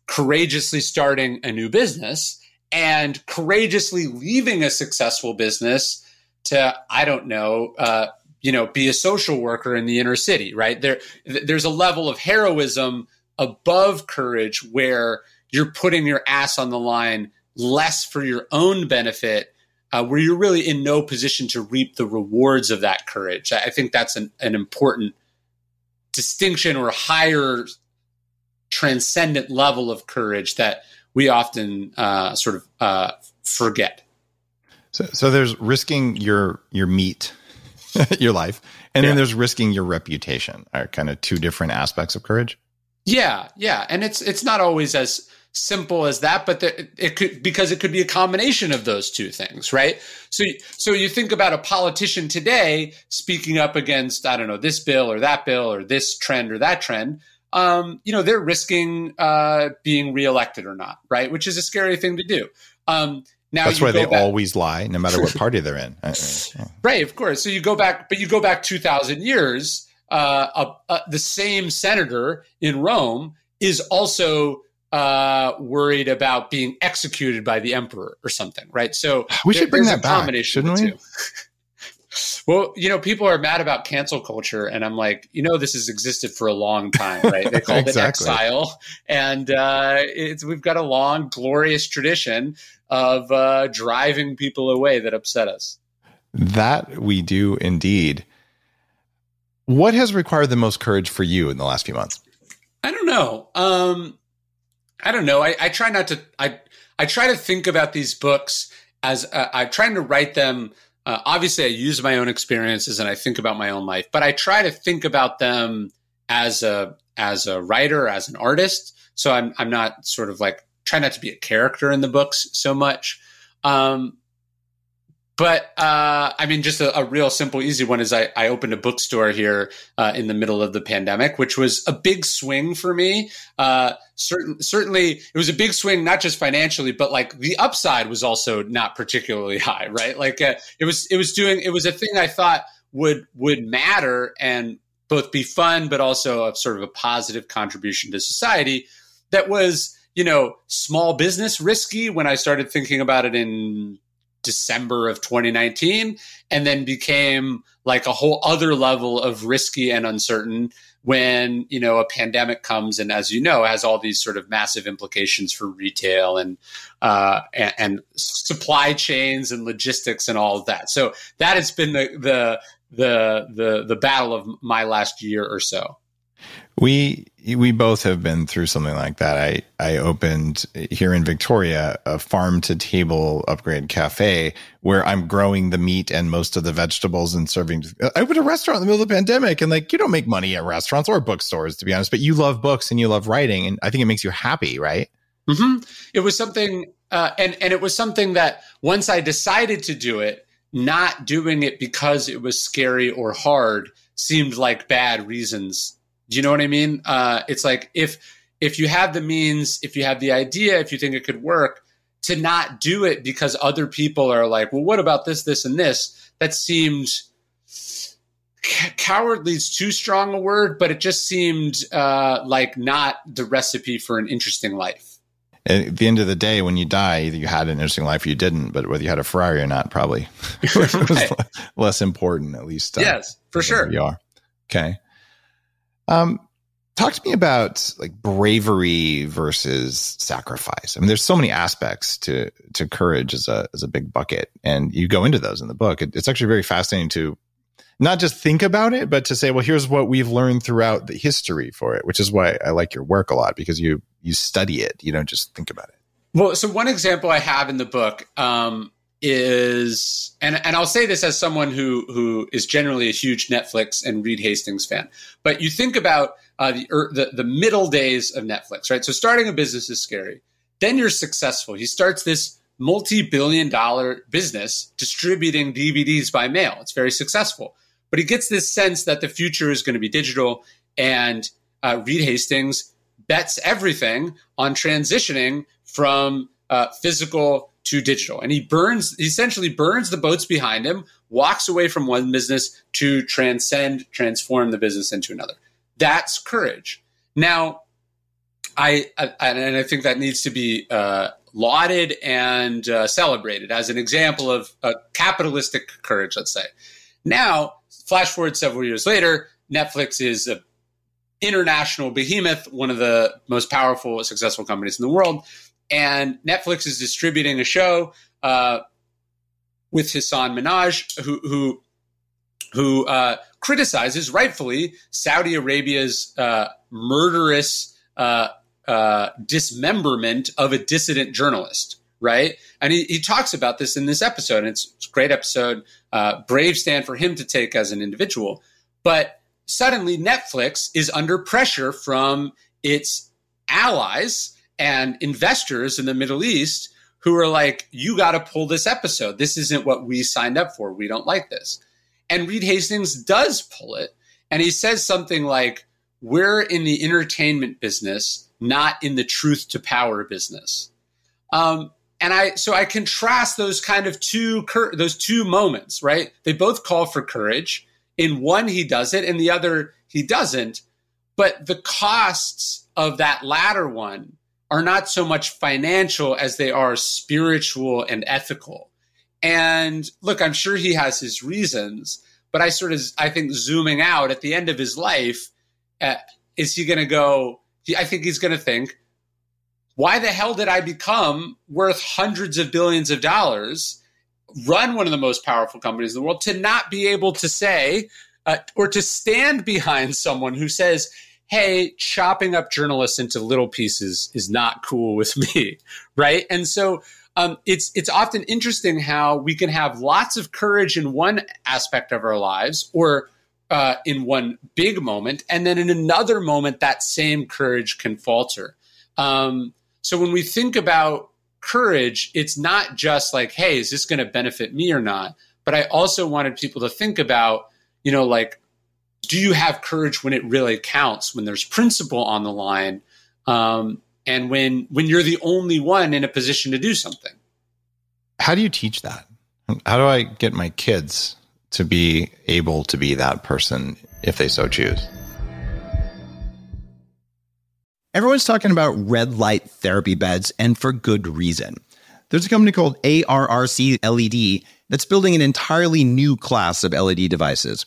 courageously starting a new business and courageously leaving a successful business to I don't know. Uh, you know, be a social worker in the inner city, right? There, there's a level of heroism above courage where you're putting your ass on the line less for your own benefit, uh, where you're really in no position to reap the rewards of that courage. I think that's an, an important distinction or higher transcendent level of courage that we often uh, sort of uh, forget. So, so there's risking your your meat, your life, and yeah. then there's risking your reputation. Are kind of two different aspects of courage. Yeah, yeah, and it's it's not always as simple as that, but the, it could because it could be a combination of those two things, right? So, so you think about a politician today speaking up against I don't know this bill or that bill or this trend or that trend. Um, you know, they're risking uh, being reelected or not, right? Which is a scary thing to do. Um, now that's why they back. always lie, no matter what party they're in. right, of course. So you go back, but you go back two thousand years. Uh, uh, the same senator in Rome is also uh, worried about being executed by the emperor or something, right? So we should bring that back, shouldn't we? well, you know, people are mad about cancel culture, and I'm like, you know, this has existed for a long time, right? They called exactly. it exile, and uh, it's we've got a long, glorious tradition of uh, driving people away that upset us. That we do indeed. What has required the most courage for you in the last few months? I don't know. Um, I don't know. I, I try not to. I I try to think about these books as uh, I'm trying to write them. Uh, obviously, I use my own experiences and I think about my own life, but I try to think about them as a as a writer, as an artist. So I'm I'm not sort of like try not to be a character in the books so much. Um, but uh, I mean, just a, a, real simple, easy one is I, I opened a bookstore here uh, in the middle of the pandemic, which was a big swing for me. Uh, certain, certainly, it was a big swing, not just financially, but like the upside was also not particularly high, right? Like uh, it was, it was doing, it was a thing I thought would would matter and both be fun, but also a sort of a positive contribution to society. That was, you know, small business risky when I started thinking about it in December of 2019 and then became like a whole other level of risky and uncertain when you know a pandemic comes and as you know has all these sort of massive implications for retail and uh, and, and, supply chains and logistics and all of that. So that has been the the the the, the battle of my last year or so we we both have been through something like that. I I opened here in Victoria a farm to table upgrade cafe where I'm growing the meat and most of the vegetables and serving. I opened a restaurant in the middle of the pandemic, and like you don't make money at restaurants or bookstores, to be honest. But you love books and you love writing, and I think it makes you happy, right? Mm-hmm. It was something, uh, and and it was something that once I decided to do it, not doing it because it was scary or hard seemed like bad reasons do you know what I mean? Uh, it's like if if you have the means, if you have the idea, if you think it could work, to not do it because other people are like, well, what about this, this, and this? That seemed cowardly is too strong a word, but it just seemed uh, like not the recipe for an interesting life. At the end of the day, when you die, either you had an interesting life or you didn't, but whether you had a Ferrari or not, probably was less important, at least. Uh, yes, for sure. You are. Okay. Um, talk to me about like bravery versus sacrifice. I mean, there's so many aspects to to courage as a as a big bucket, and you go into those in the book. It, it's actually very fascinating to not just think about it, but to say, well, here's what we've learned throughout the history for it, which is why I like your work a lot because you you study it. You don't just think about it. Well, so one example I have in the book um, is and and I'll say this as someone who who is generally a huge Netflix and Reed Hastings fan. But you think about uh, the, er, the the middle days of Netflix, right? So starting a business is scary. Then you're successful. He starts this multi-billion dollar business distributing DVDs by mail. It's very successful. But he gets this sense that the future is going to be digital and uh, Reed Hastings bets everything on transitioning from uh, physical to digital. And he burns, he essentially burns the boats behind him, walks away from one business to transcend, transform the business into another. That's courage. Now, I, I and I think that needs to be uh, lauded and uh, celebrated as an example of a capitalistic courage. Let's say. Now, flash forward several years later, Netflix is a international behemoth, one of the most powerful, successful companies in the world and Netflix is distributing a show uh, with Hasan Minhaj, who who who uh, criticizes rightfully Saudi Arabia's uh, murderous uh, uh, dismemberment of a dissident journalist. right? And he, he talks about this in this episode. And it's, it's a great episode. Uh, brave stand for him to take as an individual. But suddenly Netflix is under pressure from its allies and investors in the Middle East who are like, you got to pull this episode. This isn't what we signed up for. We don't like this. And Reed Hastings does pull it. And he says something like, we're in the entertainment business, not in the truth to power business. Um, and I, so I contrast those kind of two, those two moments, right? They both call for courage. In one, he does it, and the other, he doesn't. But the costs of that latter one are not so much financial as they are spiritual and ethical. And look, I'm sure he has his reasons, but I sort of, I think zooming out at the end of his life, uh, is he going to go? I think he's going to think, why the hell did I become worth hundreds of billions of dollars, run one of the most powerful companies in the world, to not be able to say uh, or to stand behind someone who says, hey, chopping up journalists into little pieces is not cool with me, right? And so um, it's it's often interesting how we can have lots of courage in one aspect of our lives or uh, in one big moment, and then in another moment that same courage can falter. Um, so when we think about courage, it's not just like, hey, is this going to benefit me or not? But I also wanted people to think about, you know, like, do you have courage when it really counts, when there's principle on the line? Um, and when when you're the only one in a position to do something. How do you teach that? How do I get my kids to be able to be that person if they so choose? Everyone's talking about red light therapy beds, and for good reason. There's a company called ARRC LED that's building an entirely new class of LED devices.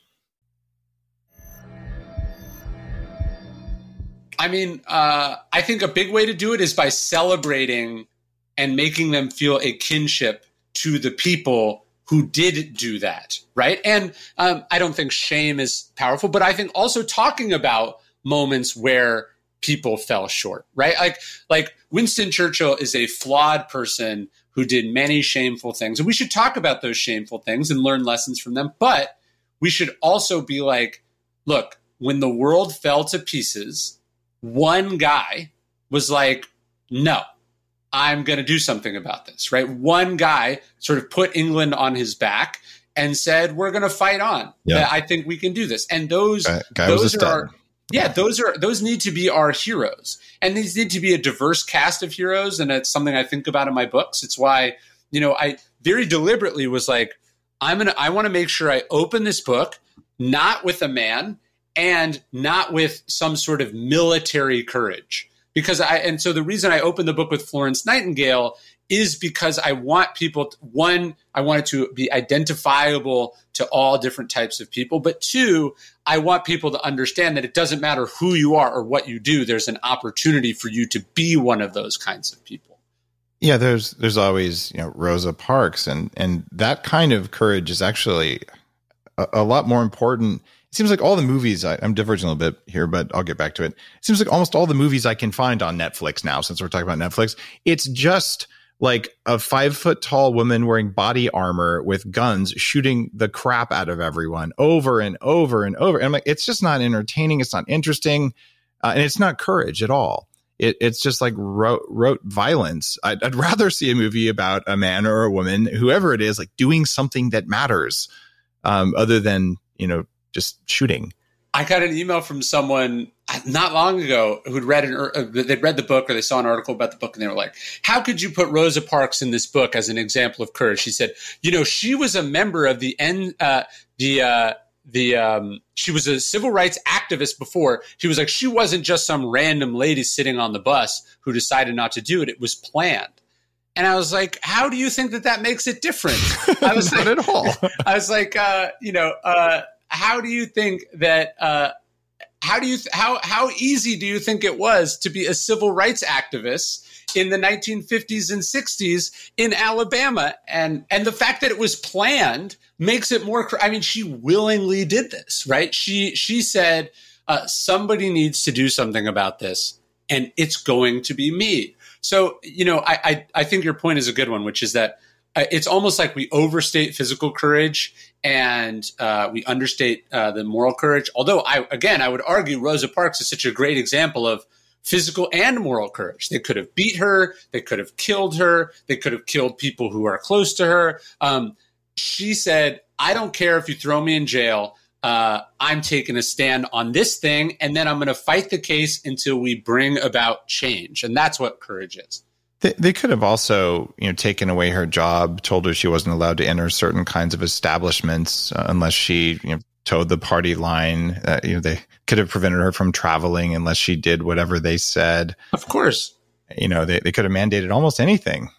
I mean, uh, I think a big way to do it is by celebrating and making them feel a kinship to the people who did do that, right? And um, I don't think shame is powerful, but I think also talking about moments where people fell short, right? Like, like Winston Churchill is a flawed person who did many shameful things, and we should talk about those shameful things and learn lessons from them. But we should also be like, look, when the world fell to pieces one guy was like, no, I'm going to do something about this, right? One guy sort of put England on his back and said, we're going to fight on. Yeah. I think we can do this. And those, guy, guy those are our, yeah, those are, those need to be our heroes and these need to be a diverse cast of heroes. And it's something I think about in my books. It's why, you know, I very deliberately was like, I'm going to, I want to make sure I open this book, not with a man and not with some sort of military courage. Because I, and so the reason I opened the book with Florence Nightingale is because I want people, one, I want it to be identifiable to all different types of people. But two, I want people to understand that it doesn't matter who you are or what you do, there's an opportunity for you to be one of those kinds of people. Yeah, there's there's always you know Rosa Parks and and that kind of courage is actually a, a lot more important it seems like all the movies I, am diverging a little bit here, but I'll get back to it. It seems like almost all the movies I can find on Netflix now, since we're talking about Netflix, it's just like a five foot tall woman wearing body armor with guns shooting the crap out of everyone over and over and over. And I'm like, it's just not entertaining. It's not interesting. Uh, and it's not courage at all. It, it's just like rote, rote violence. I'd, I'd rather see a movie about a man or a woman, whoever it is, like doing something that matters, um, other than, you know, just shooting. I got an email from someone not long ago who'd read an uh, they'd read the book or they saw an article about the book and they were like, "How could you put Rosa Parks in this book as an example of courage?" She said, "You know, she was a member of the N uh, the uh, the um, she was a civil rights activist before. She was like she wasn't just some random lady sitting on the bus who decided not to do it. It was planned." And I was like, how do you think that that makes it different? I was Not like, at all. I was like, uh, you know, uh, how do you think that, uh, how do you, th- how, how easy do you think it was to be a civil rights activist in the 1950s and 60s in Alabama? And, and the fact that it was planned makes it more, I mean, she willingly did this, right? She, she said, uh, somebody needs to do something about this and it's going to be me. So, you know, I, I, I think your point is a good one, which is that it's almost like we overstate physical courage and uh, we understate uh, the moral courage. Although, I again, I would argue Rosa Parks is such a great example of physical and moral courage. They could have beat her, they could have killed her, they could have killed people who are close to her. Um, she said, "I don't care if you throw me in jail uh, I'm taking a stand on this thing, and then I'm going to fight the case until we bring about change. And that's what courage is. They, they could have also, you know, taken away her job, told her she wasn't allowed to enter certain kinds of establishments uh, unless she, you know, toed the party line. Uh, you know, they could have prevented her from traveling unless she did whatever they said. Of course. You know, they, they could have mandated almost anything.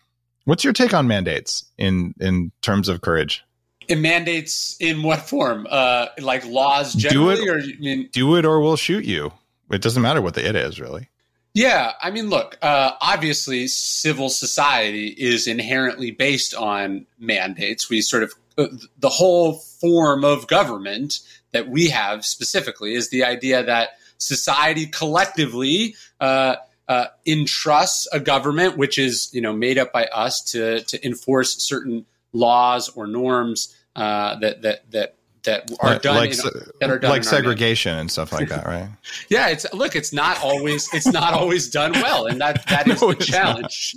What's your take on mandates in in terms of courage? It mandates in what form? Uh, like laws generally, do it, or you mean do it or we'll shoot you? It doesn't matter what the it is, really. Yeah, I mean, look, uh, obviously, civil society is inherently based on mandates. We sort of uh, the whole form of government that we have specifically is the idea that society collectively uh, uh, entrusts a government, which is you know made up by us to to enforce certain laws or norms uh, that that that that are like, done like, in, that are done like segregation and stuff like that, right? yeah, it's look, it's not always it's not always done well, and that that is no, the challenge.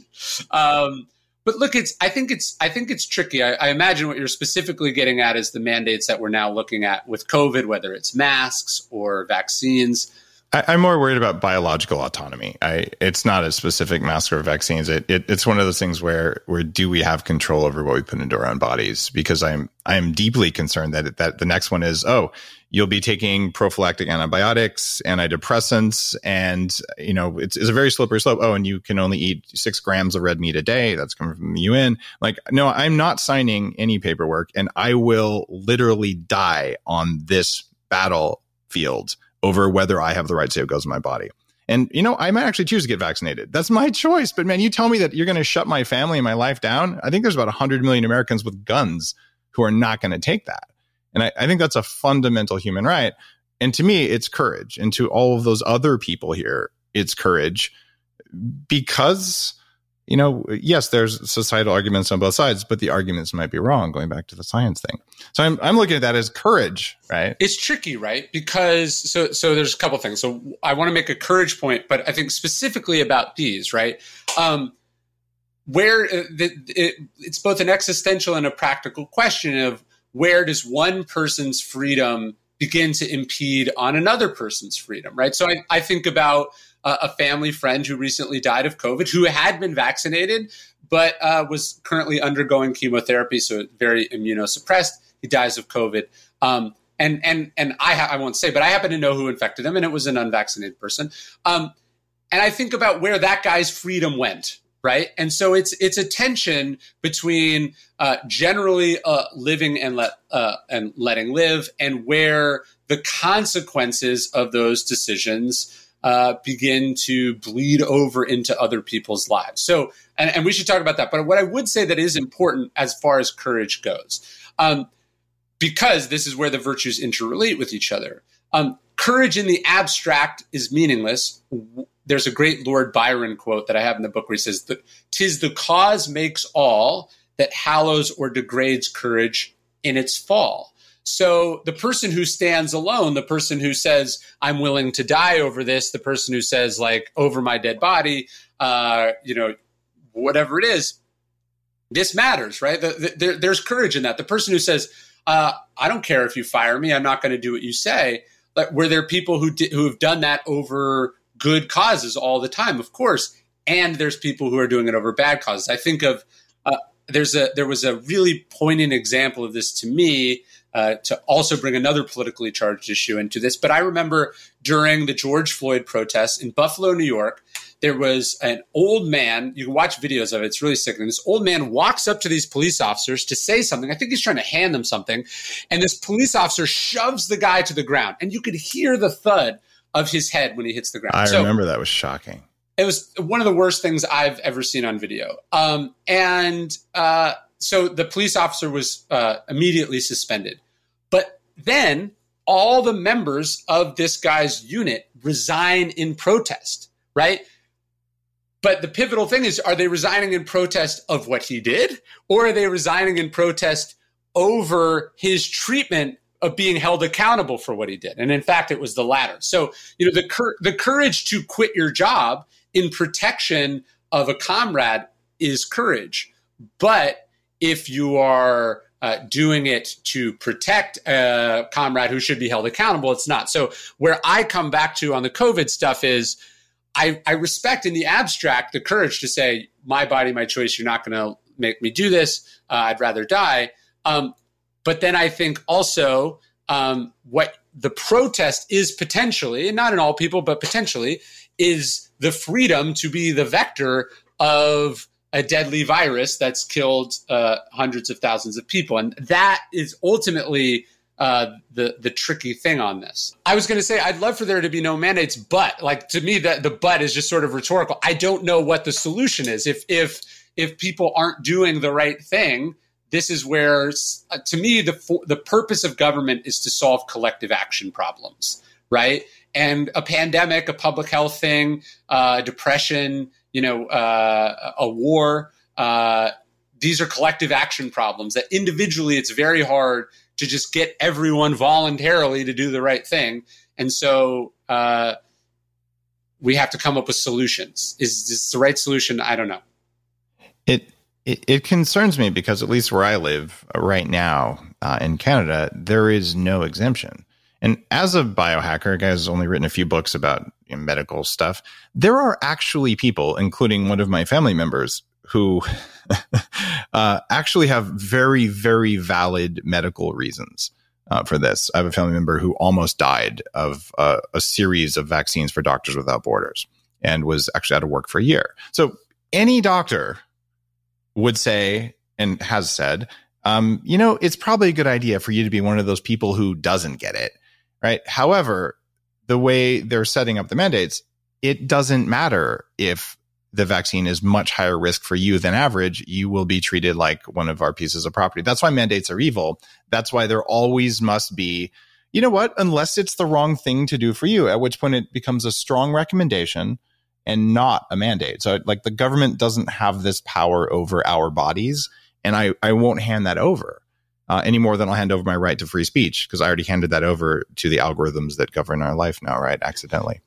Um, but look, it's I think it's I think it's tricky. I, I, imagine what you're specifically getting at is the mandates that we're now looking at with COVID, whether it's masks or vaccines. I, am more worried about biological autonomy. I, it's not a specific mask or vaccines. It, it, it's one of those things where where do we have control over what we put into our own bodies? Because I'm I'm deeply concerned that that the next one is oh you'll be taking prophylactic antibiotics, antidepressants, and you know it's, it's a very slippery slope. Oh, and you can only eat six grams of red meat a day. That's coming from the UN. Like no, I'm not signing any paperwork, and I will literally die on this battlefield over whether I have the right to what goes in my body. And you know, I might actually choose to get vaccinated. That's my choice. But man, you tell me that you're going to shut my family and my life down. I think there's about 100 million Americans with guns who are not going to take that. And I, I think that's a fundamental human right. And to me, it's courage. And to all of those other people here, it's courage because you know, yes, there's societal arguments on both sides, but the arguments might be wrong, going back to the science thing. So I'm, I'm looking at that as courage, right? It's tricky, right? Because so so there's a couple things. So I want to make a courage point, but I think specifically about these, right? Um, where uh, the, it, it's both an existential and a practical question of where does one person's freedom begin to impede on another person's freedom, right? So I, I think about a family friend who recently died of COVID, who had been vaccinated, but uh, was currently undergoing chemotherapy, so very immunosuppressed. He dies of COVID. Um, and and and I ha- I won't say, but I happen to know who infected him, and it was an unvaccinated person. Um, and I think about where that guy's freedom went, right? And so it's it's a tension between uh, generally uh, living and let uh, and letting live, and where the consequences of those decisions uh, begin to bleed over into other people's lives. So, and, and, we should talk about that. But what I would say that is important as far as courage goes, um, because this is where the virtues interrelate with each other. Um, courage in the abstract is meaningless. There's a great Lord Byron quote that I have in the book where he says, "Tis the cause makes all that hallows or degrades courage in its fall." So the person who stands alone, the person who says, I'm willing to die over this, the person who says, like, over my dead body, uh, you know, whatever it is, this matters, right? The, the, there's courage in that. The person who says, uh, I don't care if you fire me, I'm not going to do what you say. Like, were there people who di- who have done that over good causes all the time? Of course. And there's people who are doing it over bad causes. I think of uh, there's a there was a really poignant example of this to me uh, to also bring another politically charged issue into this. But I remember during the George Floyd protests in Buffalo, New York, there was an old man. You can watch videos of it. It's really sickening. This old man walks up to these police officers to say something. I think he's trying to hand them something. And this police officer shoves the guy to the ground. And you could hear the thud of his head when he hits the ground. I so, remember that was shocking. It was one of the worst things I've ever seen on video. Um, and uh, so the police officer was uh, immediately suspended. Then all the members of this guy's unit resign in protest, right? But the pivotal thing is are they resigning in protest of what he did, or are they resigning in protest over his treatment of being held accountable for what he did? And in fact, it was the latter. So, you know, the, cur- the courage to quit your job in protection of a comrade is courage. But if you are uh, doing it to protect a comrade who should be held accountable, it's not. So, where I come back to on the COVID stuff is I, I respect in the abstract the courage to say, my body, my choice, you're not going to make me do this. Uh, I'd rather die. Um, but then I think also um, what the protest is potentially, and not in all people, but potentially, is the freedom to be the vector of a deadly virus that's killed uh, hundreds of thousands of people. And that is ultimately uh, the the tricky thing on this. I was going to say I'd love for there to be no mandates, but like to me that the but is just sort of rhetorical. I don't know what the solution is. If if if people aren't doing the right thing, this is where uh, to me the the purpose of government is to solve collective action problems, right? And a pandemic, a public health thing, uh, depression, you know, uh, a war. Uh, these are collective action problems that individually it's very hard to just get everyone voluntarily to do the right thing. And so uh, we have to come up with solutions. Is this the right solution? I don't know. It it, it concerns me because at least where I live right now uh, in Canada, there is no exemption. And as a biohacker, a guy who's only written a few books about you know, medical stuff, there are actually people, including one of my family members, who uh, actually have very, very valid medical reasons uh, for this. I have a family member who almost died of uh, a series of vaccines for Doctors Without Borders and was actually out of work for a year. So any doctor would say and has said, um, you know, it's probably a good idea for you to be one of those people who doesn't get it, right? However, the way they're setting up the mandates, it doesn't matter if the vaccine is much higher risk for you than average, you will be treated like one of our pieces of property. That's why mandates are evil. That's why there always must be, you know what, unless it's the wrong thing to do for you, at which point it becomes a strong recommendation and not a mandate. So like the government doesn't have this power over our bodies and I, I won't hand that over. Uh, any more than I'll hand over my right to free speech because I already handed that over to the algorithms that govern our life now, right? Accidentally.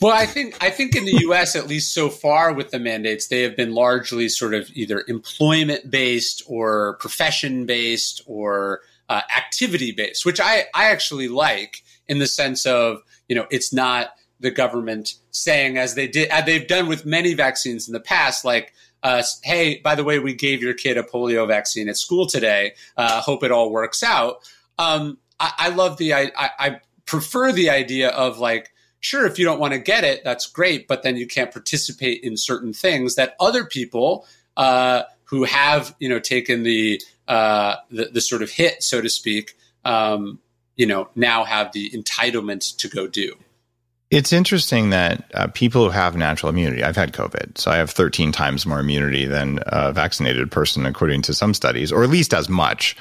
Well, I think I think in the U.S. at least so far with the mandates, they have been largely sort of either employment based or profession based or uh, activity based, which I I actually like in the sense of you know it's not the government saying as they did as they've done with many vaccines in the past, like. Uh, hey, by the way, we gave your kid a polio vaccine at school today. Uh, hope it all works out. Um, I, I, love the I, I prefer the idea of like sure, if you don't want to get it, that's great, but then you can't participate in certain things that other people uh, who have, you know, taken the, uh, the, the sort of hit, so to speak, um, you know, now have the entitlement to go do. It's interesting that uh, people who have natural immunity, I've had COVID, so I have 13 times more immunity than a vaccinated person, according to some studies, or at least as much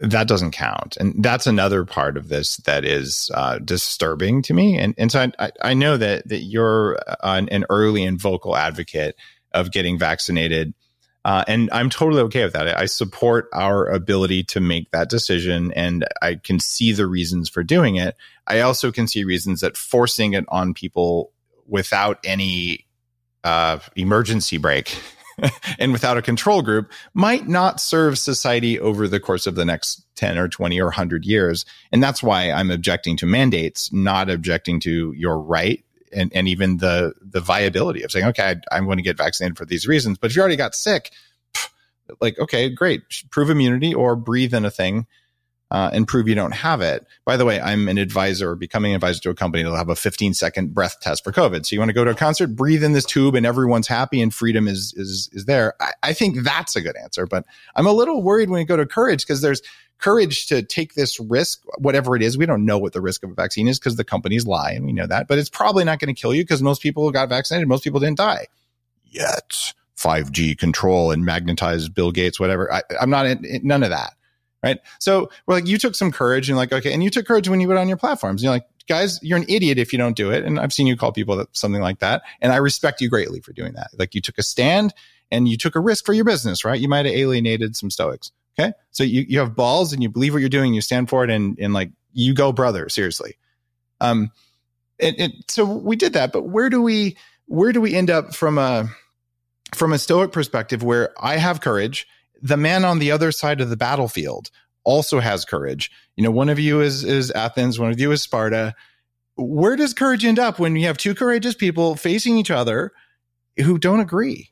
that doesn't count. And that's another part of this that is uh, disturbing to me. And, and so I, I know that, that you're an, an early and vocal advocate of getting vaccinated. Uh, and I'm totally okay with that. I support our ability to make that decision, and I can see the reasons for doing it. I also can see reasons that forcing it on people without any uh, emergency brake and without a control group might not serve society over the course of the next 10 or 20 or 100 years. And that's why I'm objecting to mandates, not objecting to your right and, and even the, the viability of saying, okay, I, am going to get vaccinated for these reasons. But if you already got sick, like, okay, great, prove immunity or breathe in a thing. Uh, and prove you don't have it. By the way, I'm an advisor, becoming an advisor to a company that'll have a 15 second breath test for COVID. So you want to go to a concert, breathe in this tube, and everyone's happy and freedom is is is there. I, I think that's a good answer, but I'm a little worried when you go to courage because there's courage to take this risk, whatever it is. We don't know what the risk of a vaccine is because the companies lie, and we know that. But it's probably not going to kill you because most people got vaccinated, most people didn't die yet. 5G control and magnetize Bill Gates, whatever. I, am not in, in, none of that right? So we're like, you took some courage and like, okay, and you took courage when you went on your platforms. You're like, guys, you're an idiot if you don't do it. And I've seen you call people that, something like that, and I respect you greatly for doing that. Like you took a stand and you took a risk for your business, right? You might have alienated some Stoics. Okay, so you you have balls and you believe what you're doing, you stand for it, and and like you go, brother, seriously. Um, and, and so we did that, but where do we where do we end up from a from a Stoic perspective where I have courage? The man on the other side of the battlefield also has courage. You know, one of you is is Athens, one of you is Sparta. Where does courage end up when you have two courageous people facing each other who don't agree?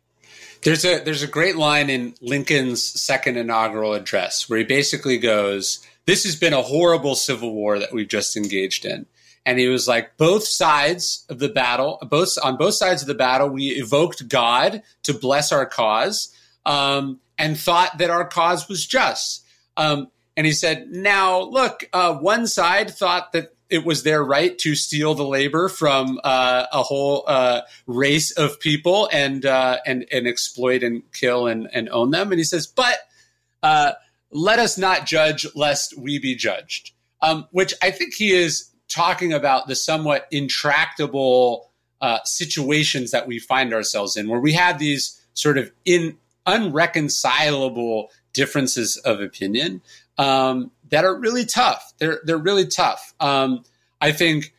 There's a there's a great line in Lincoln's second inaugural address where he basically goes, "This has been a horrible civil war that we've just engaged in." And he was like, both sides of the battle, both on both sides of the battle, we evoked God to bless our cause. Um, and thought that our cause was just. Um, and he said, now look, uh, one side thought that it was their right to steal the labor from uh, a whole uh, race of people and uh, and and exploit and kill and, and own them. And he says, but uh, let us not judge lest we be judged. Um, which I think he is talking about the somewhat intractable uh, situations that we find ourselves in, where we have these sort of in unreconcilable differences of opinion um, that are really tough. They're they're really tough. Um, I think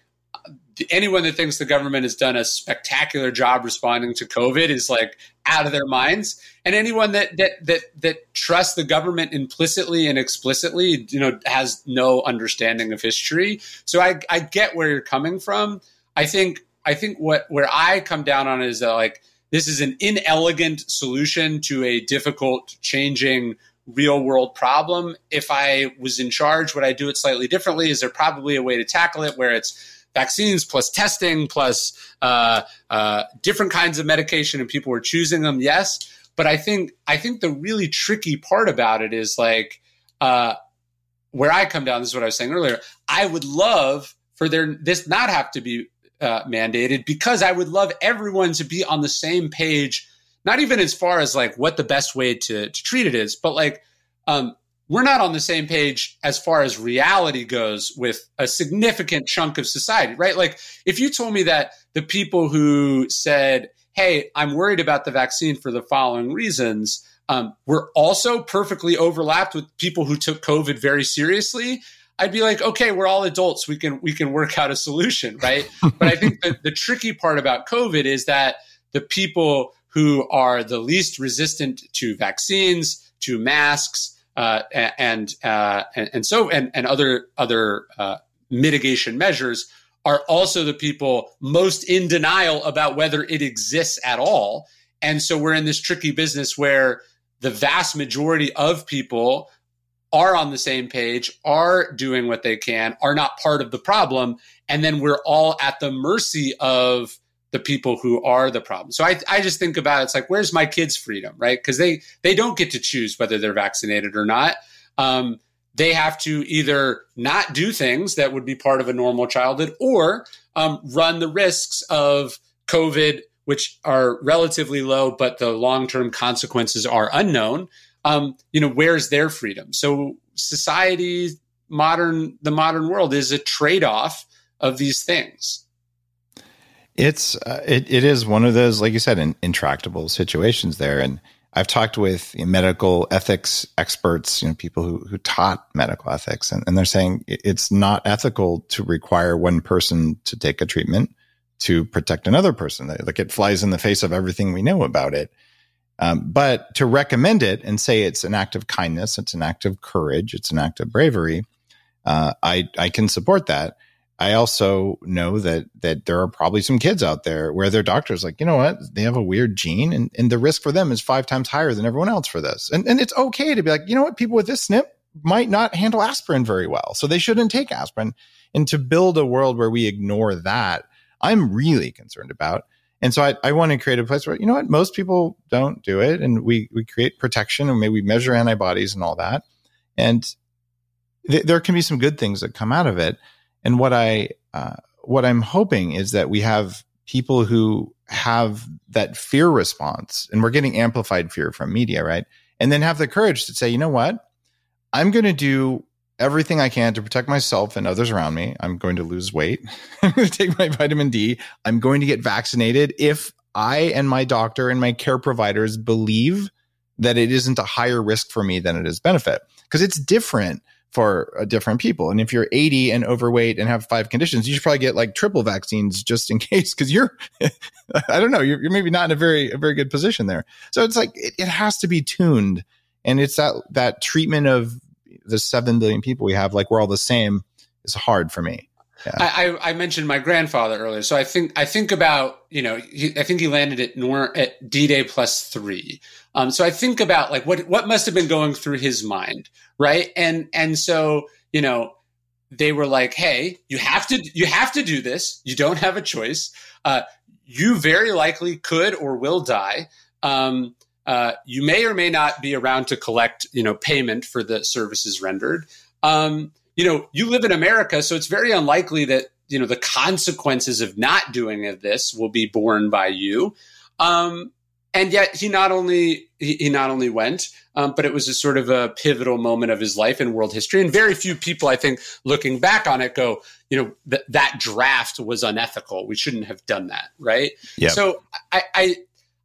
anyone that thinks the government has done a spectacular job responding to COVID is like out of their minds. And anyone that that that that trusts the government implicitly and explicitly, you know, has no understanding of history. So I I get where you're coming from. I think I think what where I come down on is that like this is an inelegant solution to a difficult, changing real world problem. If I was in charge, would I do it slightly differently? Is there probably a way to tackle it where it's vaccines plus testing plus uh, uh, different kinds of medication and people were choosing them? Yes. But I think I think the really tricky part about it is like uh, where I come down. This is what I was saying earlier. I would love for there this not have to be uh, mandated because I would love everyone to be on the same page, not even as far as like what the best way to, to treat it is, but like um, we're not on the same page as far as reality goes with a significant chunk of society, right? Like if you told me that the people who said, hey, I'm worried about the vaccine for the following reasons, um, were also perfectly overlapped with people who took COVID very seriously, I'd be like, okay, we're all adults. We can we can work out a solution, right? but I think the, the tricky part about COVID is that the people who are the least resistant to vaccines, to masks, uh, and, uh, and and so and and other other uh, mitigation measures are also the people most in denial about whether it exists at all. And so we're in this tricky business where the vast majority of people are on the same page, are doing what they can, are not part of the problem. And then we're all at the mercy of the people who are the problem. So I, I just think about it, it's like, where's my kids' freedom, right? Because they they don't get to choose whether they're vaccinated or not. Um, they have to either not do things that would be part of a normal childhood or um, run the risks of COVID, which are relatively low, but the long term consequences are unknown um, you know, where's their freedom? So society, modern, the modern world is a trade off of these things. It's uh, it, it is one of those, like you said, in, intractable situations there. And I've talked with you know, medical ethics experts, you know, people who, who taught medical ethics, and, and they're saying it's not ethical to require one person to take a treatment to protect another person. Like it flies in the face of everything we know about it. Um, but to recommend it and say it's an act of kindness, it's an act of courage, it's an act of bravery, uh, I I can support that. I also know that that there are probably some kids out there where their doctor's like, you know what, they have a weird gene, and, and the risk for them is five times higher than everyone else for this. And and it's okay to be like, you know what, people with this SNP, might not handle aspirin very well. So they shouldn't take aspirin. And to build a world where we ignore that, I'm really concerned about. And so I, I want to create a place where, you know what, most people don't do it. And we, we create protection and maybe we measure antibodies and all that. And th- there can be some good things that come out of it. And what I, uh, what I'm hoping is that we have people who have that fear response and we're getting amplified fear from media, right? And then have the courage to say, you know what? I'm going to do everything I can to protect myself and others around me. I'm going to lose weight. I'm going to take my vitamin D. I'm going to get vaccinated if I and my doctor and my care providers believe that it isn't a higher risk for me than it is benefit because it's different for uh, different people. And if you're 80 and overweight and have five conditions, you should probably get like triple vaccines just in case because you're, I don't know, you're, you're, maybe not in a very, a very good position there. So it's like, it, it has to be tuned. And it's that, that treatment of the 7 billion people we have, like we're all the same is hard for me. Yeah. I, I, mentioned my grandfather earlier, so I think I think about you know he, I think he landed at Nor at D Day plus three. Um, so I think about like what what must have been going through his mind, right? And and so you know they were like, hey, you have to you have to do this. You don't have a choice. Uh, you very likely could or will die. Um, uh, you may or may not be around to collect you know payment for the services rendered. Um, you know, you live in America, so it's very unlikely that, you know, the consequences of not doing this will be borne by you. Um, and yet he not only he, he not only went, um, but it was a sort of a pivotal moment of his life in world history. And very few people, I think, looking back on it, go, you know, that that draft was unethical. We shouldn't have done that, right? Yeah. So I, I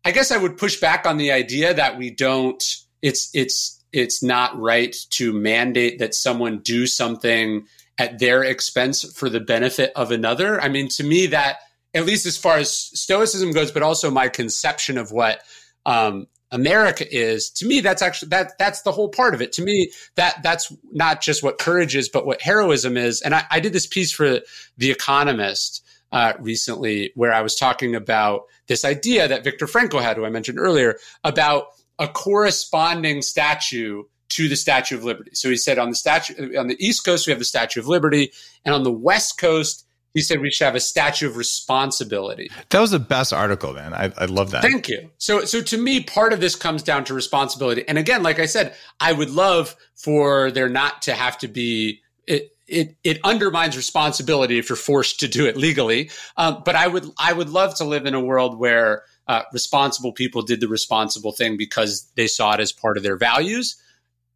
I guess I would push back on the idea that we don't. It's it's it's not right to mandate that someone do something at their expense for the benefit of another. I mean, to me, that at least as far as stoicism goes, but also my conception of what um, America is, to me, that's actually that that's the whole part of it. To me, that that's not just what courage is, but what heroism is. And I, I did this piece for The Economist uh, recently, where I was talking about this idea that Viktor Frankl had, who I mentioned earlier, about a corresponding statue to the Statue of Liberty. So he said on the statue on the East Coast we have the Statue of Liberty, and on the West Coast he said we should have a statue of responsibility. That was the best article, man. I, I love that. Thank you. So, so to me, part of this comes down to responsibility. And again, like I said, I would love for there not to have to be it. It, it undermines responsibility if you're forced to do it legally. Um, but I would I would love to live in a world where uh, responsible people did the responsible thing because they saw it as part of their values.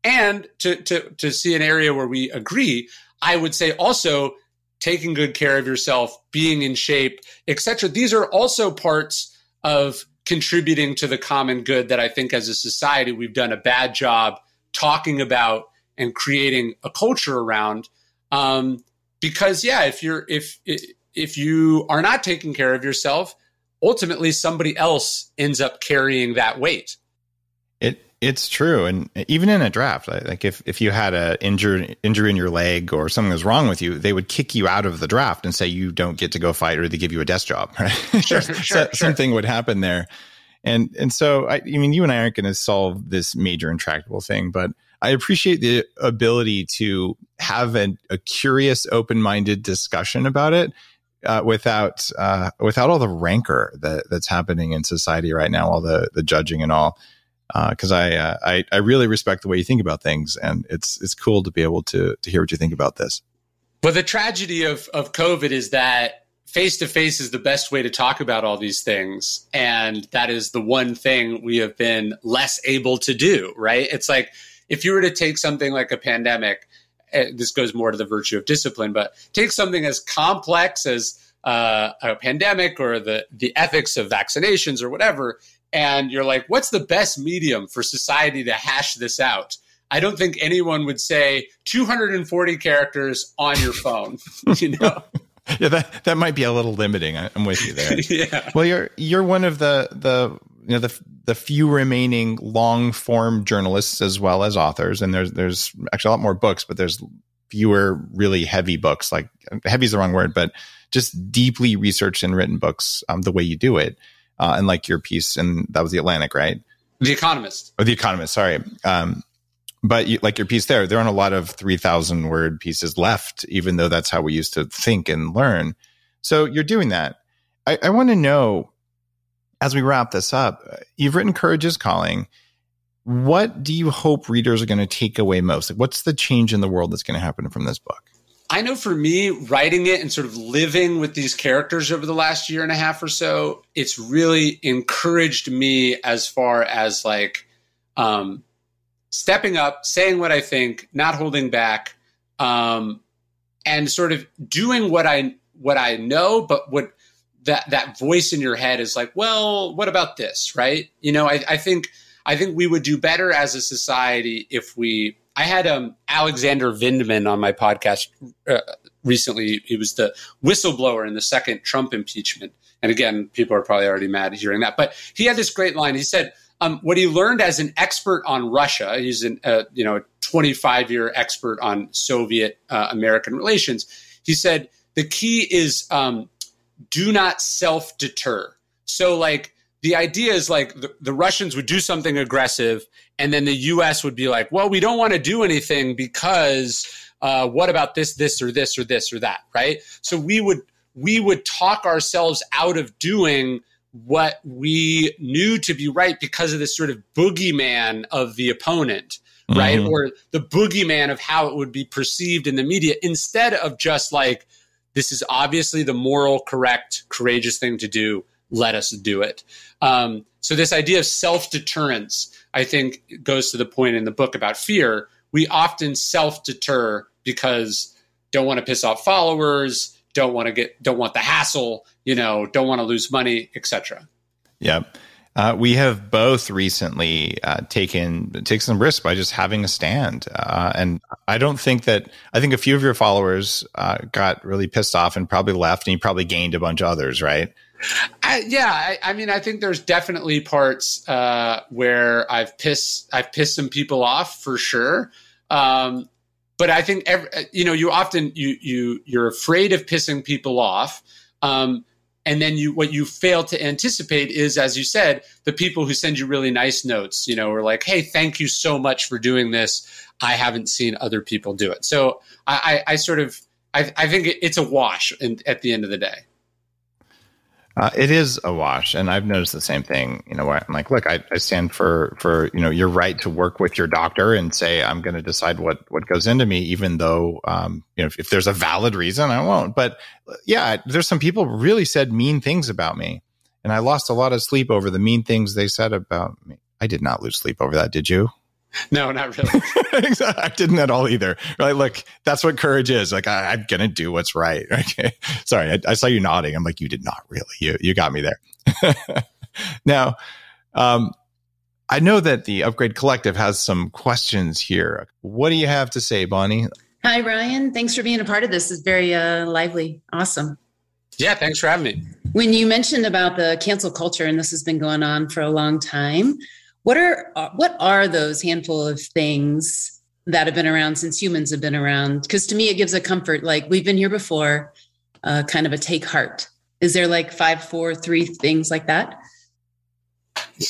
And to, to, to see an area where we agree, I would say also taking good care of yourself, being in shape, etc. These are also parts of contributing to the common good that I think as a society we've done a bad job talking about and creating a culture around. Um, because yeah, if you're if if you are not taking care of yourself, ultimately somebody else ends up carrying that weight. It it's true, and even in a draft, like if if you had a injury injury in your leg or something was wrong with you, they would kick you out of the draft and say you don't get to go fight, or they give you a desk job. Right? Sure, sure, so, Something would happen there, and and so I, I mean, you and I aren't going to solve this major intractable thing, but I appreciate the ability to have an, a curious, open minded discussion about it uh, without uh, without all the rancor that that's happening in society right now, all the the judging and all. Because uh, I, uh, I I really respect the way you think about things, and it's it's cool to be able to to hear what you think about this. But the tragedy of of COVID is that face to face is the best way to talk about all these things, and that is the one thing we have been less able to do. Right? It's like if you were to take something like a pandemic Eh, this goes more to the virtue of discipline, but take something as complex as uh, a pandemic or the the ethics of vaccinations or whatever, and you're like, what's the best medium for society to hash this out? I don't think anyone would say 240 characters on your phone. you know. yeah, that that might be a little limiting. I'm with you there. yeah. Well, you're you're one of the the you know the the few remaining long form journalists as well as authors, and there's there's actually a lot more books, but there's fewer really heavy books. Like heavy is the wrong word, but just deeply researched and written books um, the way you do it, uh, and like your piece, and that was the Atlantic, right? The Economist. Or the Economist. Sorry. Um, but you, like your piece there, there aren't a lot of 3000 word pieces left, even though that's how we used to think and learn. So you're doing that. I, I want to know as we wrap this up, you've written Courage is Calling. What do you hope readers are going to take away most? Like, what's the change in the world that's going to happen from this book? I know for me, writing it and sort of living with these characters over the last year and a half or so, it's really encouraged me as far as like um, stepping up, saying what I think, not holding back, um, and sort of doing what I what I know, but what that that voice in your head is like, well, what about this, right? You know, I, I think I think we would do better as a society if we I had um, Alexander Vindman on my podcast uh, recently. He was the whistleblower in the second Trump impeachment. And again, people are probably already mad hearing that. But he had this great line. He said, um, "What he learned as an expert on Russia, he's a uh, you know 25 year expert on Soviet uh, American relations. He said the key is um, do not self deter. So like the idea is like the, the, Russians would do something aggressive, and then the U.S. would be like, "Well, we don't want to do anything because uh, what about this, this, or this, or this, or that?" Right? So we would we would talk ourselves out of doing what we knew to be right because of this sort of boogeyman of the opponent, right? Mm-hmm. Or the boogeyman of how it would be perceived in the media, instead of just like, this is obviously the moral, correct, courageous thing to do let us do it. Um, so this idea of self deterrence, I think, goes to the point in the book about fear. We often self deter because don't want to piss off followers, don't want to get, don't want the hassle, you know, don't want to lose money, etc. Yep. Uh, we have both recently uh, taken take some risks by just having a stand, uh, and I don't think that I think a few of your followers uh, got really pissed off and probably left, and you probably gained a bunch of others, right? I, yeah, I, I, mean, I think there's definitely parts uh, where I've pissed I've pissed some people off for sure. Um, but I think every, you know you often you you you're afraid of pissing people off. Um, and then you what you fail to anticipate is as you said the people who send you really nice notes you know are like hey thank you so much for doing this. I haven't seen other people do it. So i i, I sort of I, I think it's a wash in, at the end of the day uh, it is a wash, and I've noticed the same thing. You know, I'm like, look, I, I stand for for you know your right to work with your doctor and say I'm going to decide what what goes into me, even though um, you know if, if, there's a valid reason, I won't. But yeah, there's some people really said mean things about me, and I lost a lot of sleep over the mean things they said about me. I did not lose sleep over that. Did you? No, not really. I didn't at all either. Right? Look, that's what courage is. Like I, am gonna do what's right. Okay. Sorry, I, I, saw you nodding. I'm like, you did not really. You you got me there. now, um, I know that the Upgrade Collective has some questions here. What do you have to say, Bonnie? Hi, Ryan. Thanks for being a part of this. It's very uh, lively. Awesome. Yeah, thanks for having me. When you mentioned about the cancel culture, and this has been going on for a long time, what are uh, what are those handful of things that have been around since humans have been around? Because to me, it gives a comfort. Like we've been here before, uh, kind of a take heart. Is there like five, four, three things like that?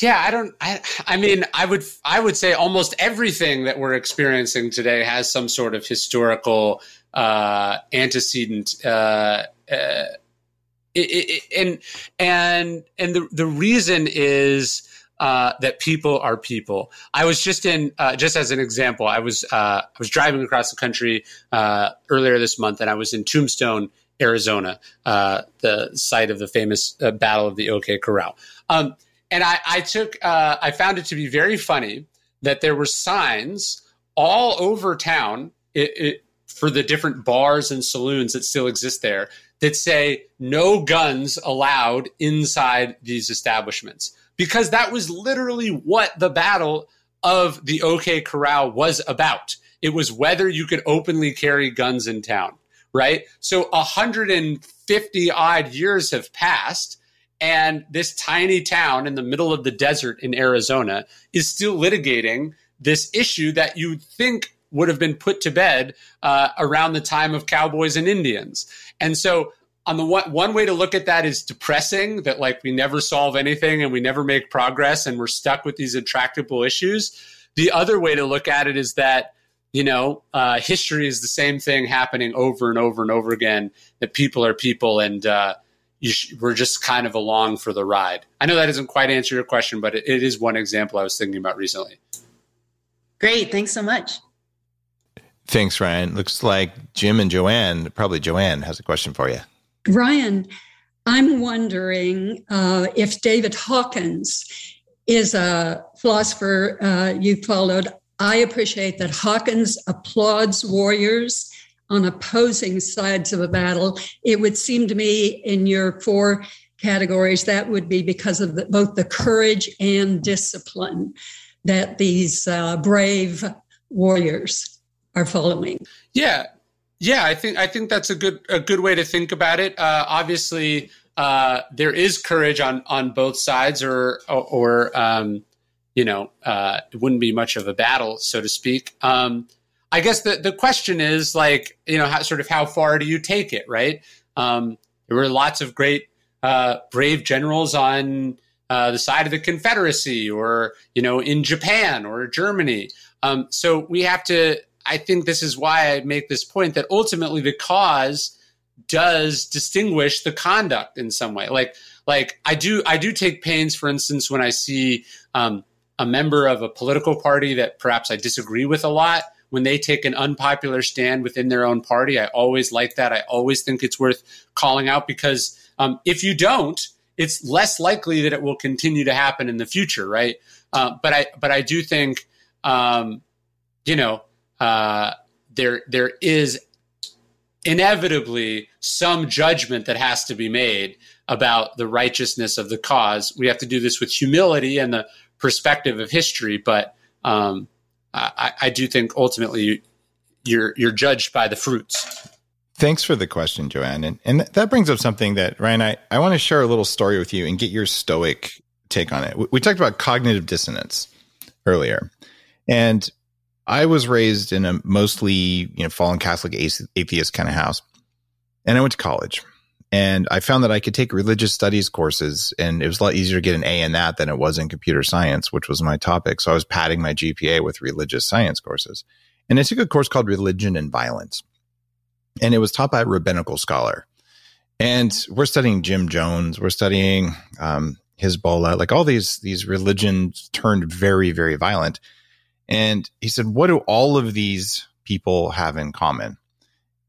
Yeah, I don't. I, I mean, I would. I would say almost everything that we're experiencing today has some sort of historical uh, antecedent. Uh, uh, it, it, and and and the the reason is uh, that people are people. I was just in, uh, just as an example, I was uh, I was driving across the country uh, earlier this month, and I was in Tombstone, Arizona, uh, the site of the famous uh, Battle of the OK Corral. Um, and I, I took, I found it to be very funny that there were signs all over town it, it, for the different bars and saloons that still exist there that say no guns allowed inside these establishments because that was literally what the battle of the OK Corral was about. It was whether you could openly carry guns in town, right? So 150 odd years have passed, and this tiny town in the middle of the desert in Arizona is still litigating this issue that you'd think would have been put to bed uh, around the time of cowboys and Indians. And so on the one one way to look at that is depressing that like we never solve anything and we never make progress and we're stuck with these intractable issues the other way to look at it is that you know uh, history is the same thing happening over and over and over again. That people are people, and uh, sh- we're just kind of along for the ride. I know that doesn't quite answer your question, but it, it is one example I was thinking about recently. Great, thanks so much. Thanks, Ryan. Looks like Jim and Joanne, probably Joanne, has a question for you. Ryan, I'm wondering uh, if David Hawkins is a philosopher uh, you followed. I appreciate that Hawkins applauds warriors on opposing sides of a battle. It would seem to me in your four categories that would be because of the, both the courage and discipline that these uh, brave warriors are following. Yeah, yeah, I think I think that's a good a good way to think about it. Uh, obviously, uh, there is courage on on both sides, or or, um, you know, uh, it wouldn't be much of a battle, so to speak. Um, I guess the the question is like, you know, how, sort of how far do you take it, right? Um, there were lots of great uh, brave generals on uh, the side of the Confederacy, or you know, in Japan or Germany. Um, so we have to I think this is why I make this point that ultimately the cause does distinguish the conduct in some way. Like, like I do, I do take pains, for instance, when I see um, a member of a political party that perhaps I disagree with a lot, when they take an unpopular stand within their own party, I always like that. I always think it's worth calling out because um, if you don't, it's less likely that it will continue to happen in the future, right? Uh, but I, but I do think, um, you know, uh, there there is inevitably some judgment that has to be made about the righteousness of the cause. We have to do this with humility and the perspective of history, but um, I, I, do think ultimately you're you're judged by the fruits. Thanks for the question, Joanne. And, and that brings up something that, Ryan, I, I want to share a little story with you and get your stoic take on it. We, we talked about cognitive dissonance earlier. And I was raised in a mostly, you know, fallen Catholic atheist kind of house. And I went to college and I found that I could take religious studies courses and it was a lot easier to get an A in that than it was in computer science, which was my topic. So I was padding my GPA with religious science courses. And I took a course called Religion and Violence. And it was taught by a rabbinical scholar. And we're studying Jim Jones, we're studying um, Hezbollah, like all these these religions turned very, very violent. And he said, What do all of these people have in common?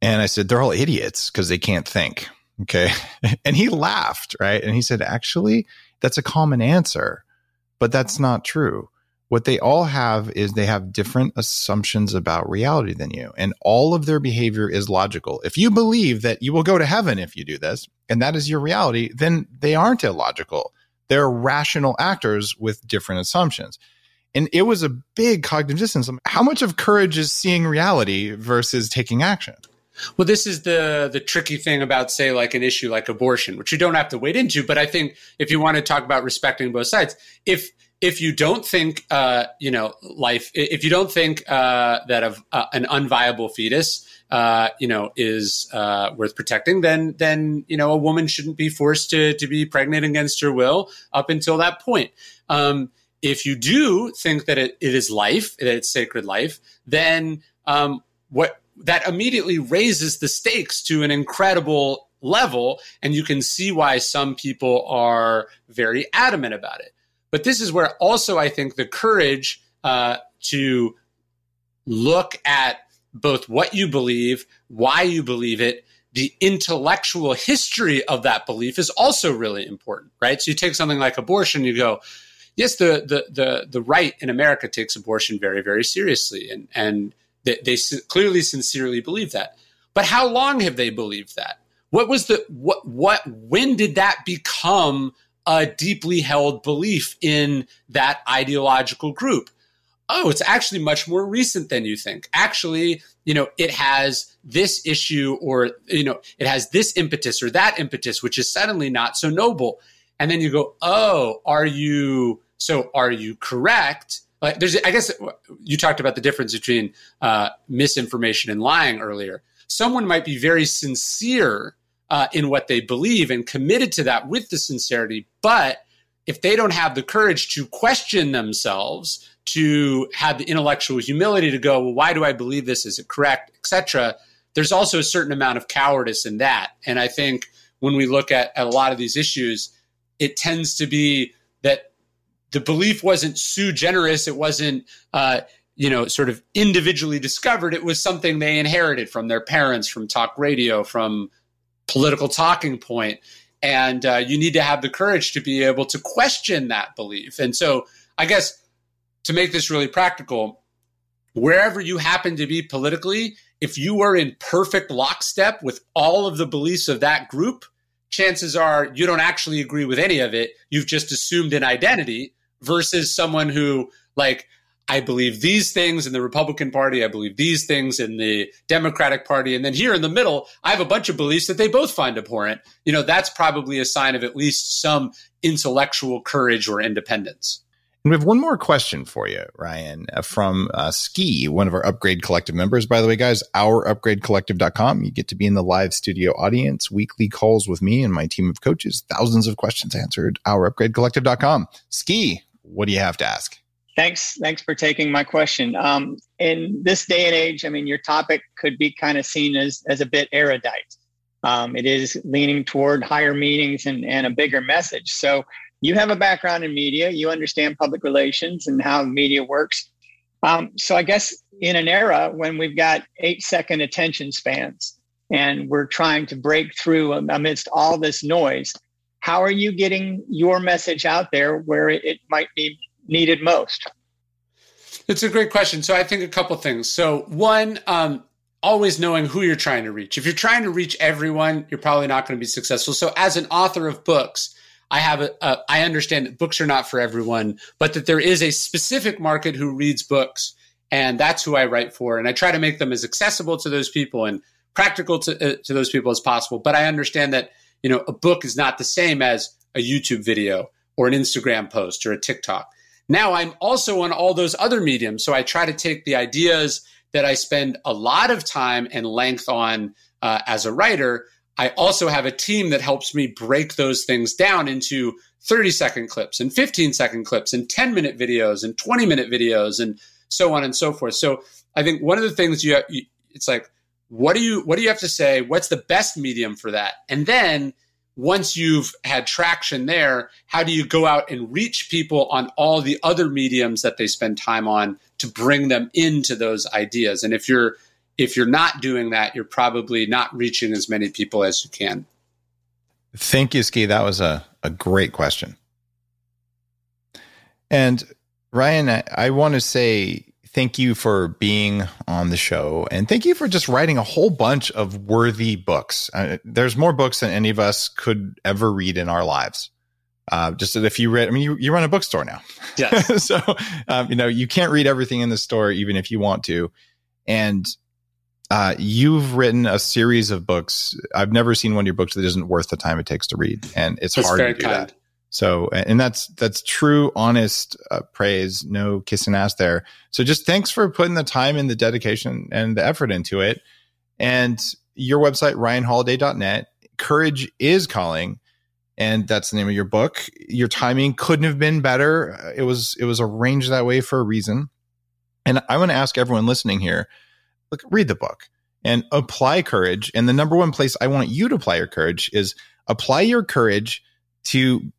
And I said, They're all idiots because they can't think. Okay. and he laughed, right? And he said, Actually, that's a common answer, but that's not true. What they all have is they have different assumptions about reality than you, and all of their behavior is logical. If you believe that you will go to heaven if you do this, and that is your reality, then they aren't illogical. They're rational actors with different assumptions and it was a big cognitive dissonance. How much of courage is seeing reality versus taking action? Well, this is the the tricky thing about, say, like an issue like abortion, which you don't have to wade into. But I think if you want to talk about respecting both sides, if if you don't think, uh, you know, life, if you don't think uh, that of uh, an unviable fetus, uh, you know, is uh, worth protecting, then then you know a woman shouldn't be forced to to be pregnant against her will up until that point. Um, if you do think that it, it is life, that it's sacred life, then um, what that immediately raises the stakes to an incredible level, and you can see why some people are very adamant about it. But this is where also I think the courage uh, to look at both what you believe, why you believe it, the intellectual history of that belief is also really important, right? So you take something like abortion, you go, yes, the, the, the, the right in America takes abortion very, very seriously. And, and they, they clearly sincerely believe that. But how long have they believed that? What was the, what, what, when did that become a deeply held belief in that ideological group? Oh, it's actually much more recent than you think. Actually, you know, it has this issue or, you know, it has this impetus or that impetus, which is suddenly not so noble. And then you go, oh, are you so are you correct? Like there's, I guess you talked about the difference between uh, misinformation and lying earlier. Someone might be very sincere uh, in what they believe and committed to that with the sincerity, but if they don't have the courage to question themselves, to have the intellectual humility to go, well, why do I believe this? Is it correct, etc. There's also a certain amount of cowardice in that, and I think when we look at, at a lot of these issues, it tends to be that the belief wasn't sui generis, it wasn't. Uh, you know, sort of individually discovered. It was something they inherited from their parents, from talk radio, from political talking point. And uh, you need to have the courage to be able to question that belief. And so, I guess to make this really practical, wherever you happen to be politically, if you were in perfect lockstep with all of the beliefs of that group, chances are you don't actually agree with any of it. You've just assumed an identity versus someone who, like, I believe these things in the Republican Party. I believe these things in the Democratic Party. And then here in the middle, I have a bunch of beliefs that they both find abhorrent. You know, that's probably a sign of at least some intellectual courage or independence. And we have one more question for you, Ryan, uh, from uh, Ski, one of our Upgrade Collective members. By the way, guys, ourupgradecollective.com. You get to be in the live studio audience, weekly calls with me and my team of coaches, thousands of questions answered. Ourupgradecollective.com. Ski, what do you have to ask? Thanks. Thanks for taking my question. Um, in this day and age, I mean, your topic could be kind of seen as as a bit erudite. Um, it is leaning toward higher meanings and, and a bigger message. So you have a background in media. You understand public relations and how media works. Um, so I guess in an era when we've got eight second attention spans and we're trying to break through amidst all this noise, how are you getting your message out there where it, might be needed most? It's a great question. So I think a couple things. So one, um, always knowing who you're trying to reach. If you're trying to reach everyone, you're probably not going to be successful. So as an author of books, I have a, a I understand that books are not for everyone, but that there is a specific market who reads books, and that's who I write for. And I try to make them as accessible to those people and practical to, uh, to those people as possible. But I understand that you know a book is not the same as a YouTube video or an Instagram post or a TikTok. Now I'm also on all those other mediums. So I try to take the ideas that I spend a lot of time and length on uh, as a writer. I also have a team that helps me break those things down into 30 second clips and 15 second clips and 10 minute videos and 20 minute videos and so on and so forth. So I think one of the things you, you it's like, what do you, what do you have to say? What's the best medium for that? And then once you've had traction there, how do you go out and reach people on all the other mediums that they spend time on to bring them into those ideas? And if you're if you're not doing that, you're probably not reaching as many people as you can. Thank you, Ski. That was a, a great question. And Ryan, I, I want to say thank you for being on the show and thank you for just writing a whole bunch of worthy books. Uh, there's more books than any of us could ever read in our lives. Uh, just that if you read, I mean, you, you run a bookstore now. Yes. so, um, you know, you can't read everything in the store, even if you want to. And uh, you've written a series of books. I've never seen one of your books that isn't worth the time it takes to read. And it's that's hard to do kind. that. So, and that's that's true, honest uh, praise. No kissing ass there. So, just thanks for putting the time and the dedication and the effort into it. And your website, ryanholiday.net. Courage is calling, and that's the name of your book. Your timing couldn't have been better. It was it was arranged that way for a reason. And I want to ask everyone listening here: look, read the book and apply courage. And the number one place I want you to apply your courage is apply your courage to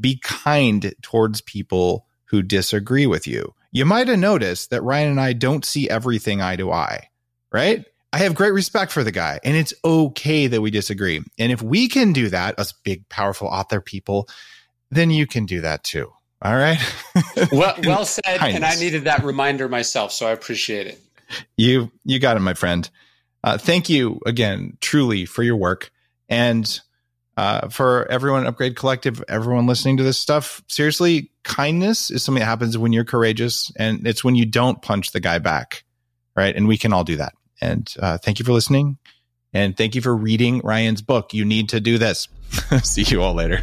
be kind towards people who disagree with you. You might have noticed that Ryan and I don't see everything eye to eye, right? I have great respect for the guy, and it's okay that we disagree. And if we can do that, us big, powerful author people, then you can do that too. All right. well, well said. Kindness. And I needed that reminder myself, so I appreciate it. You you got it, my friend. Uh, thank you again, truly, for your work. And uh, for everyone Upgrade Collective, everyone listening to this stuff, seriously, kindness is something that happens when you're courageous, and it's when you don't punch the guy back, right? And we can all do that. And uh, thank you for listening, and thank you for reading Ryan's book. You need to do this. See you all later.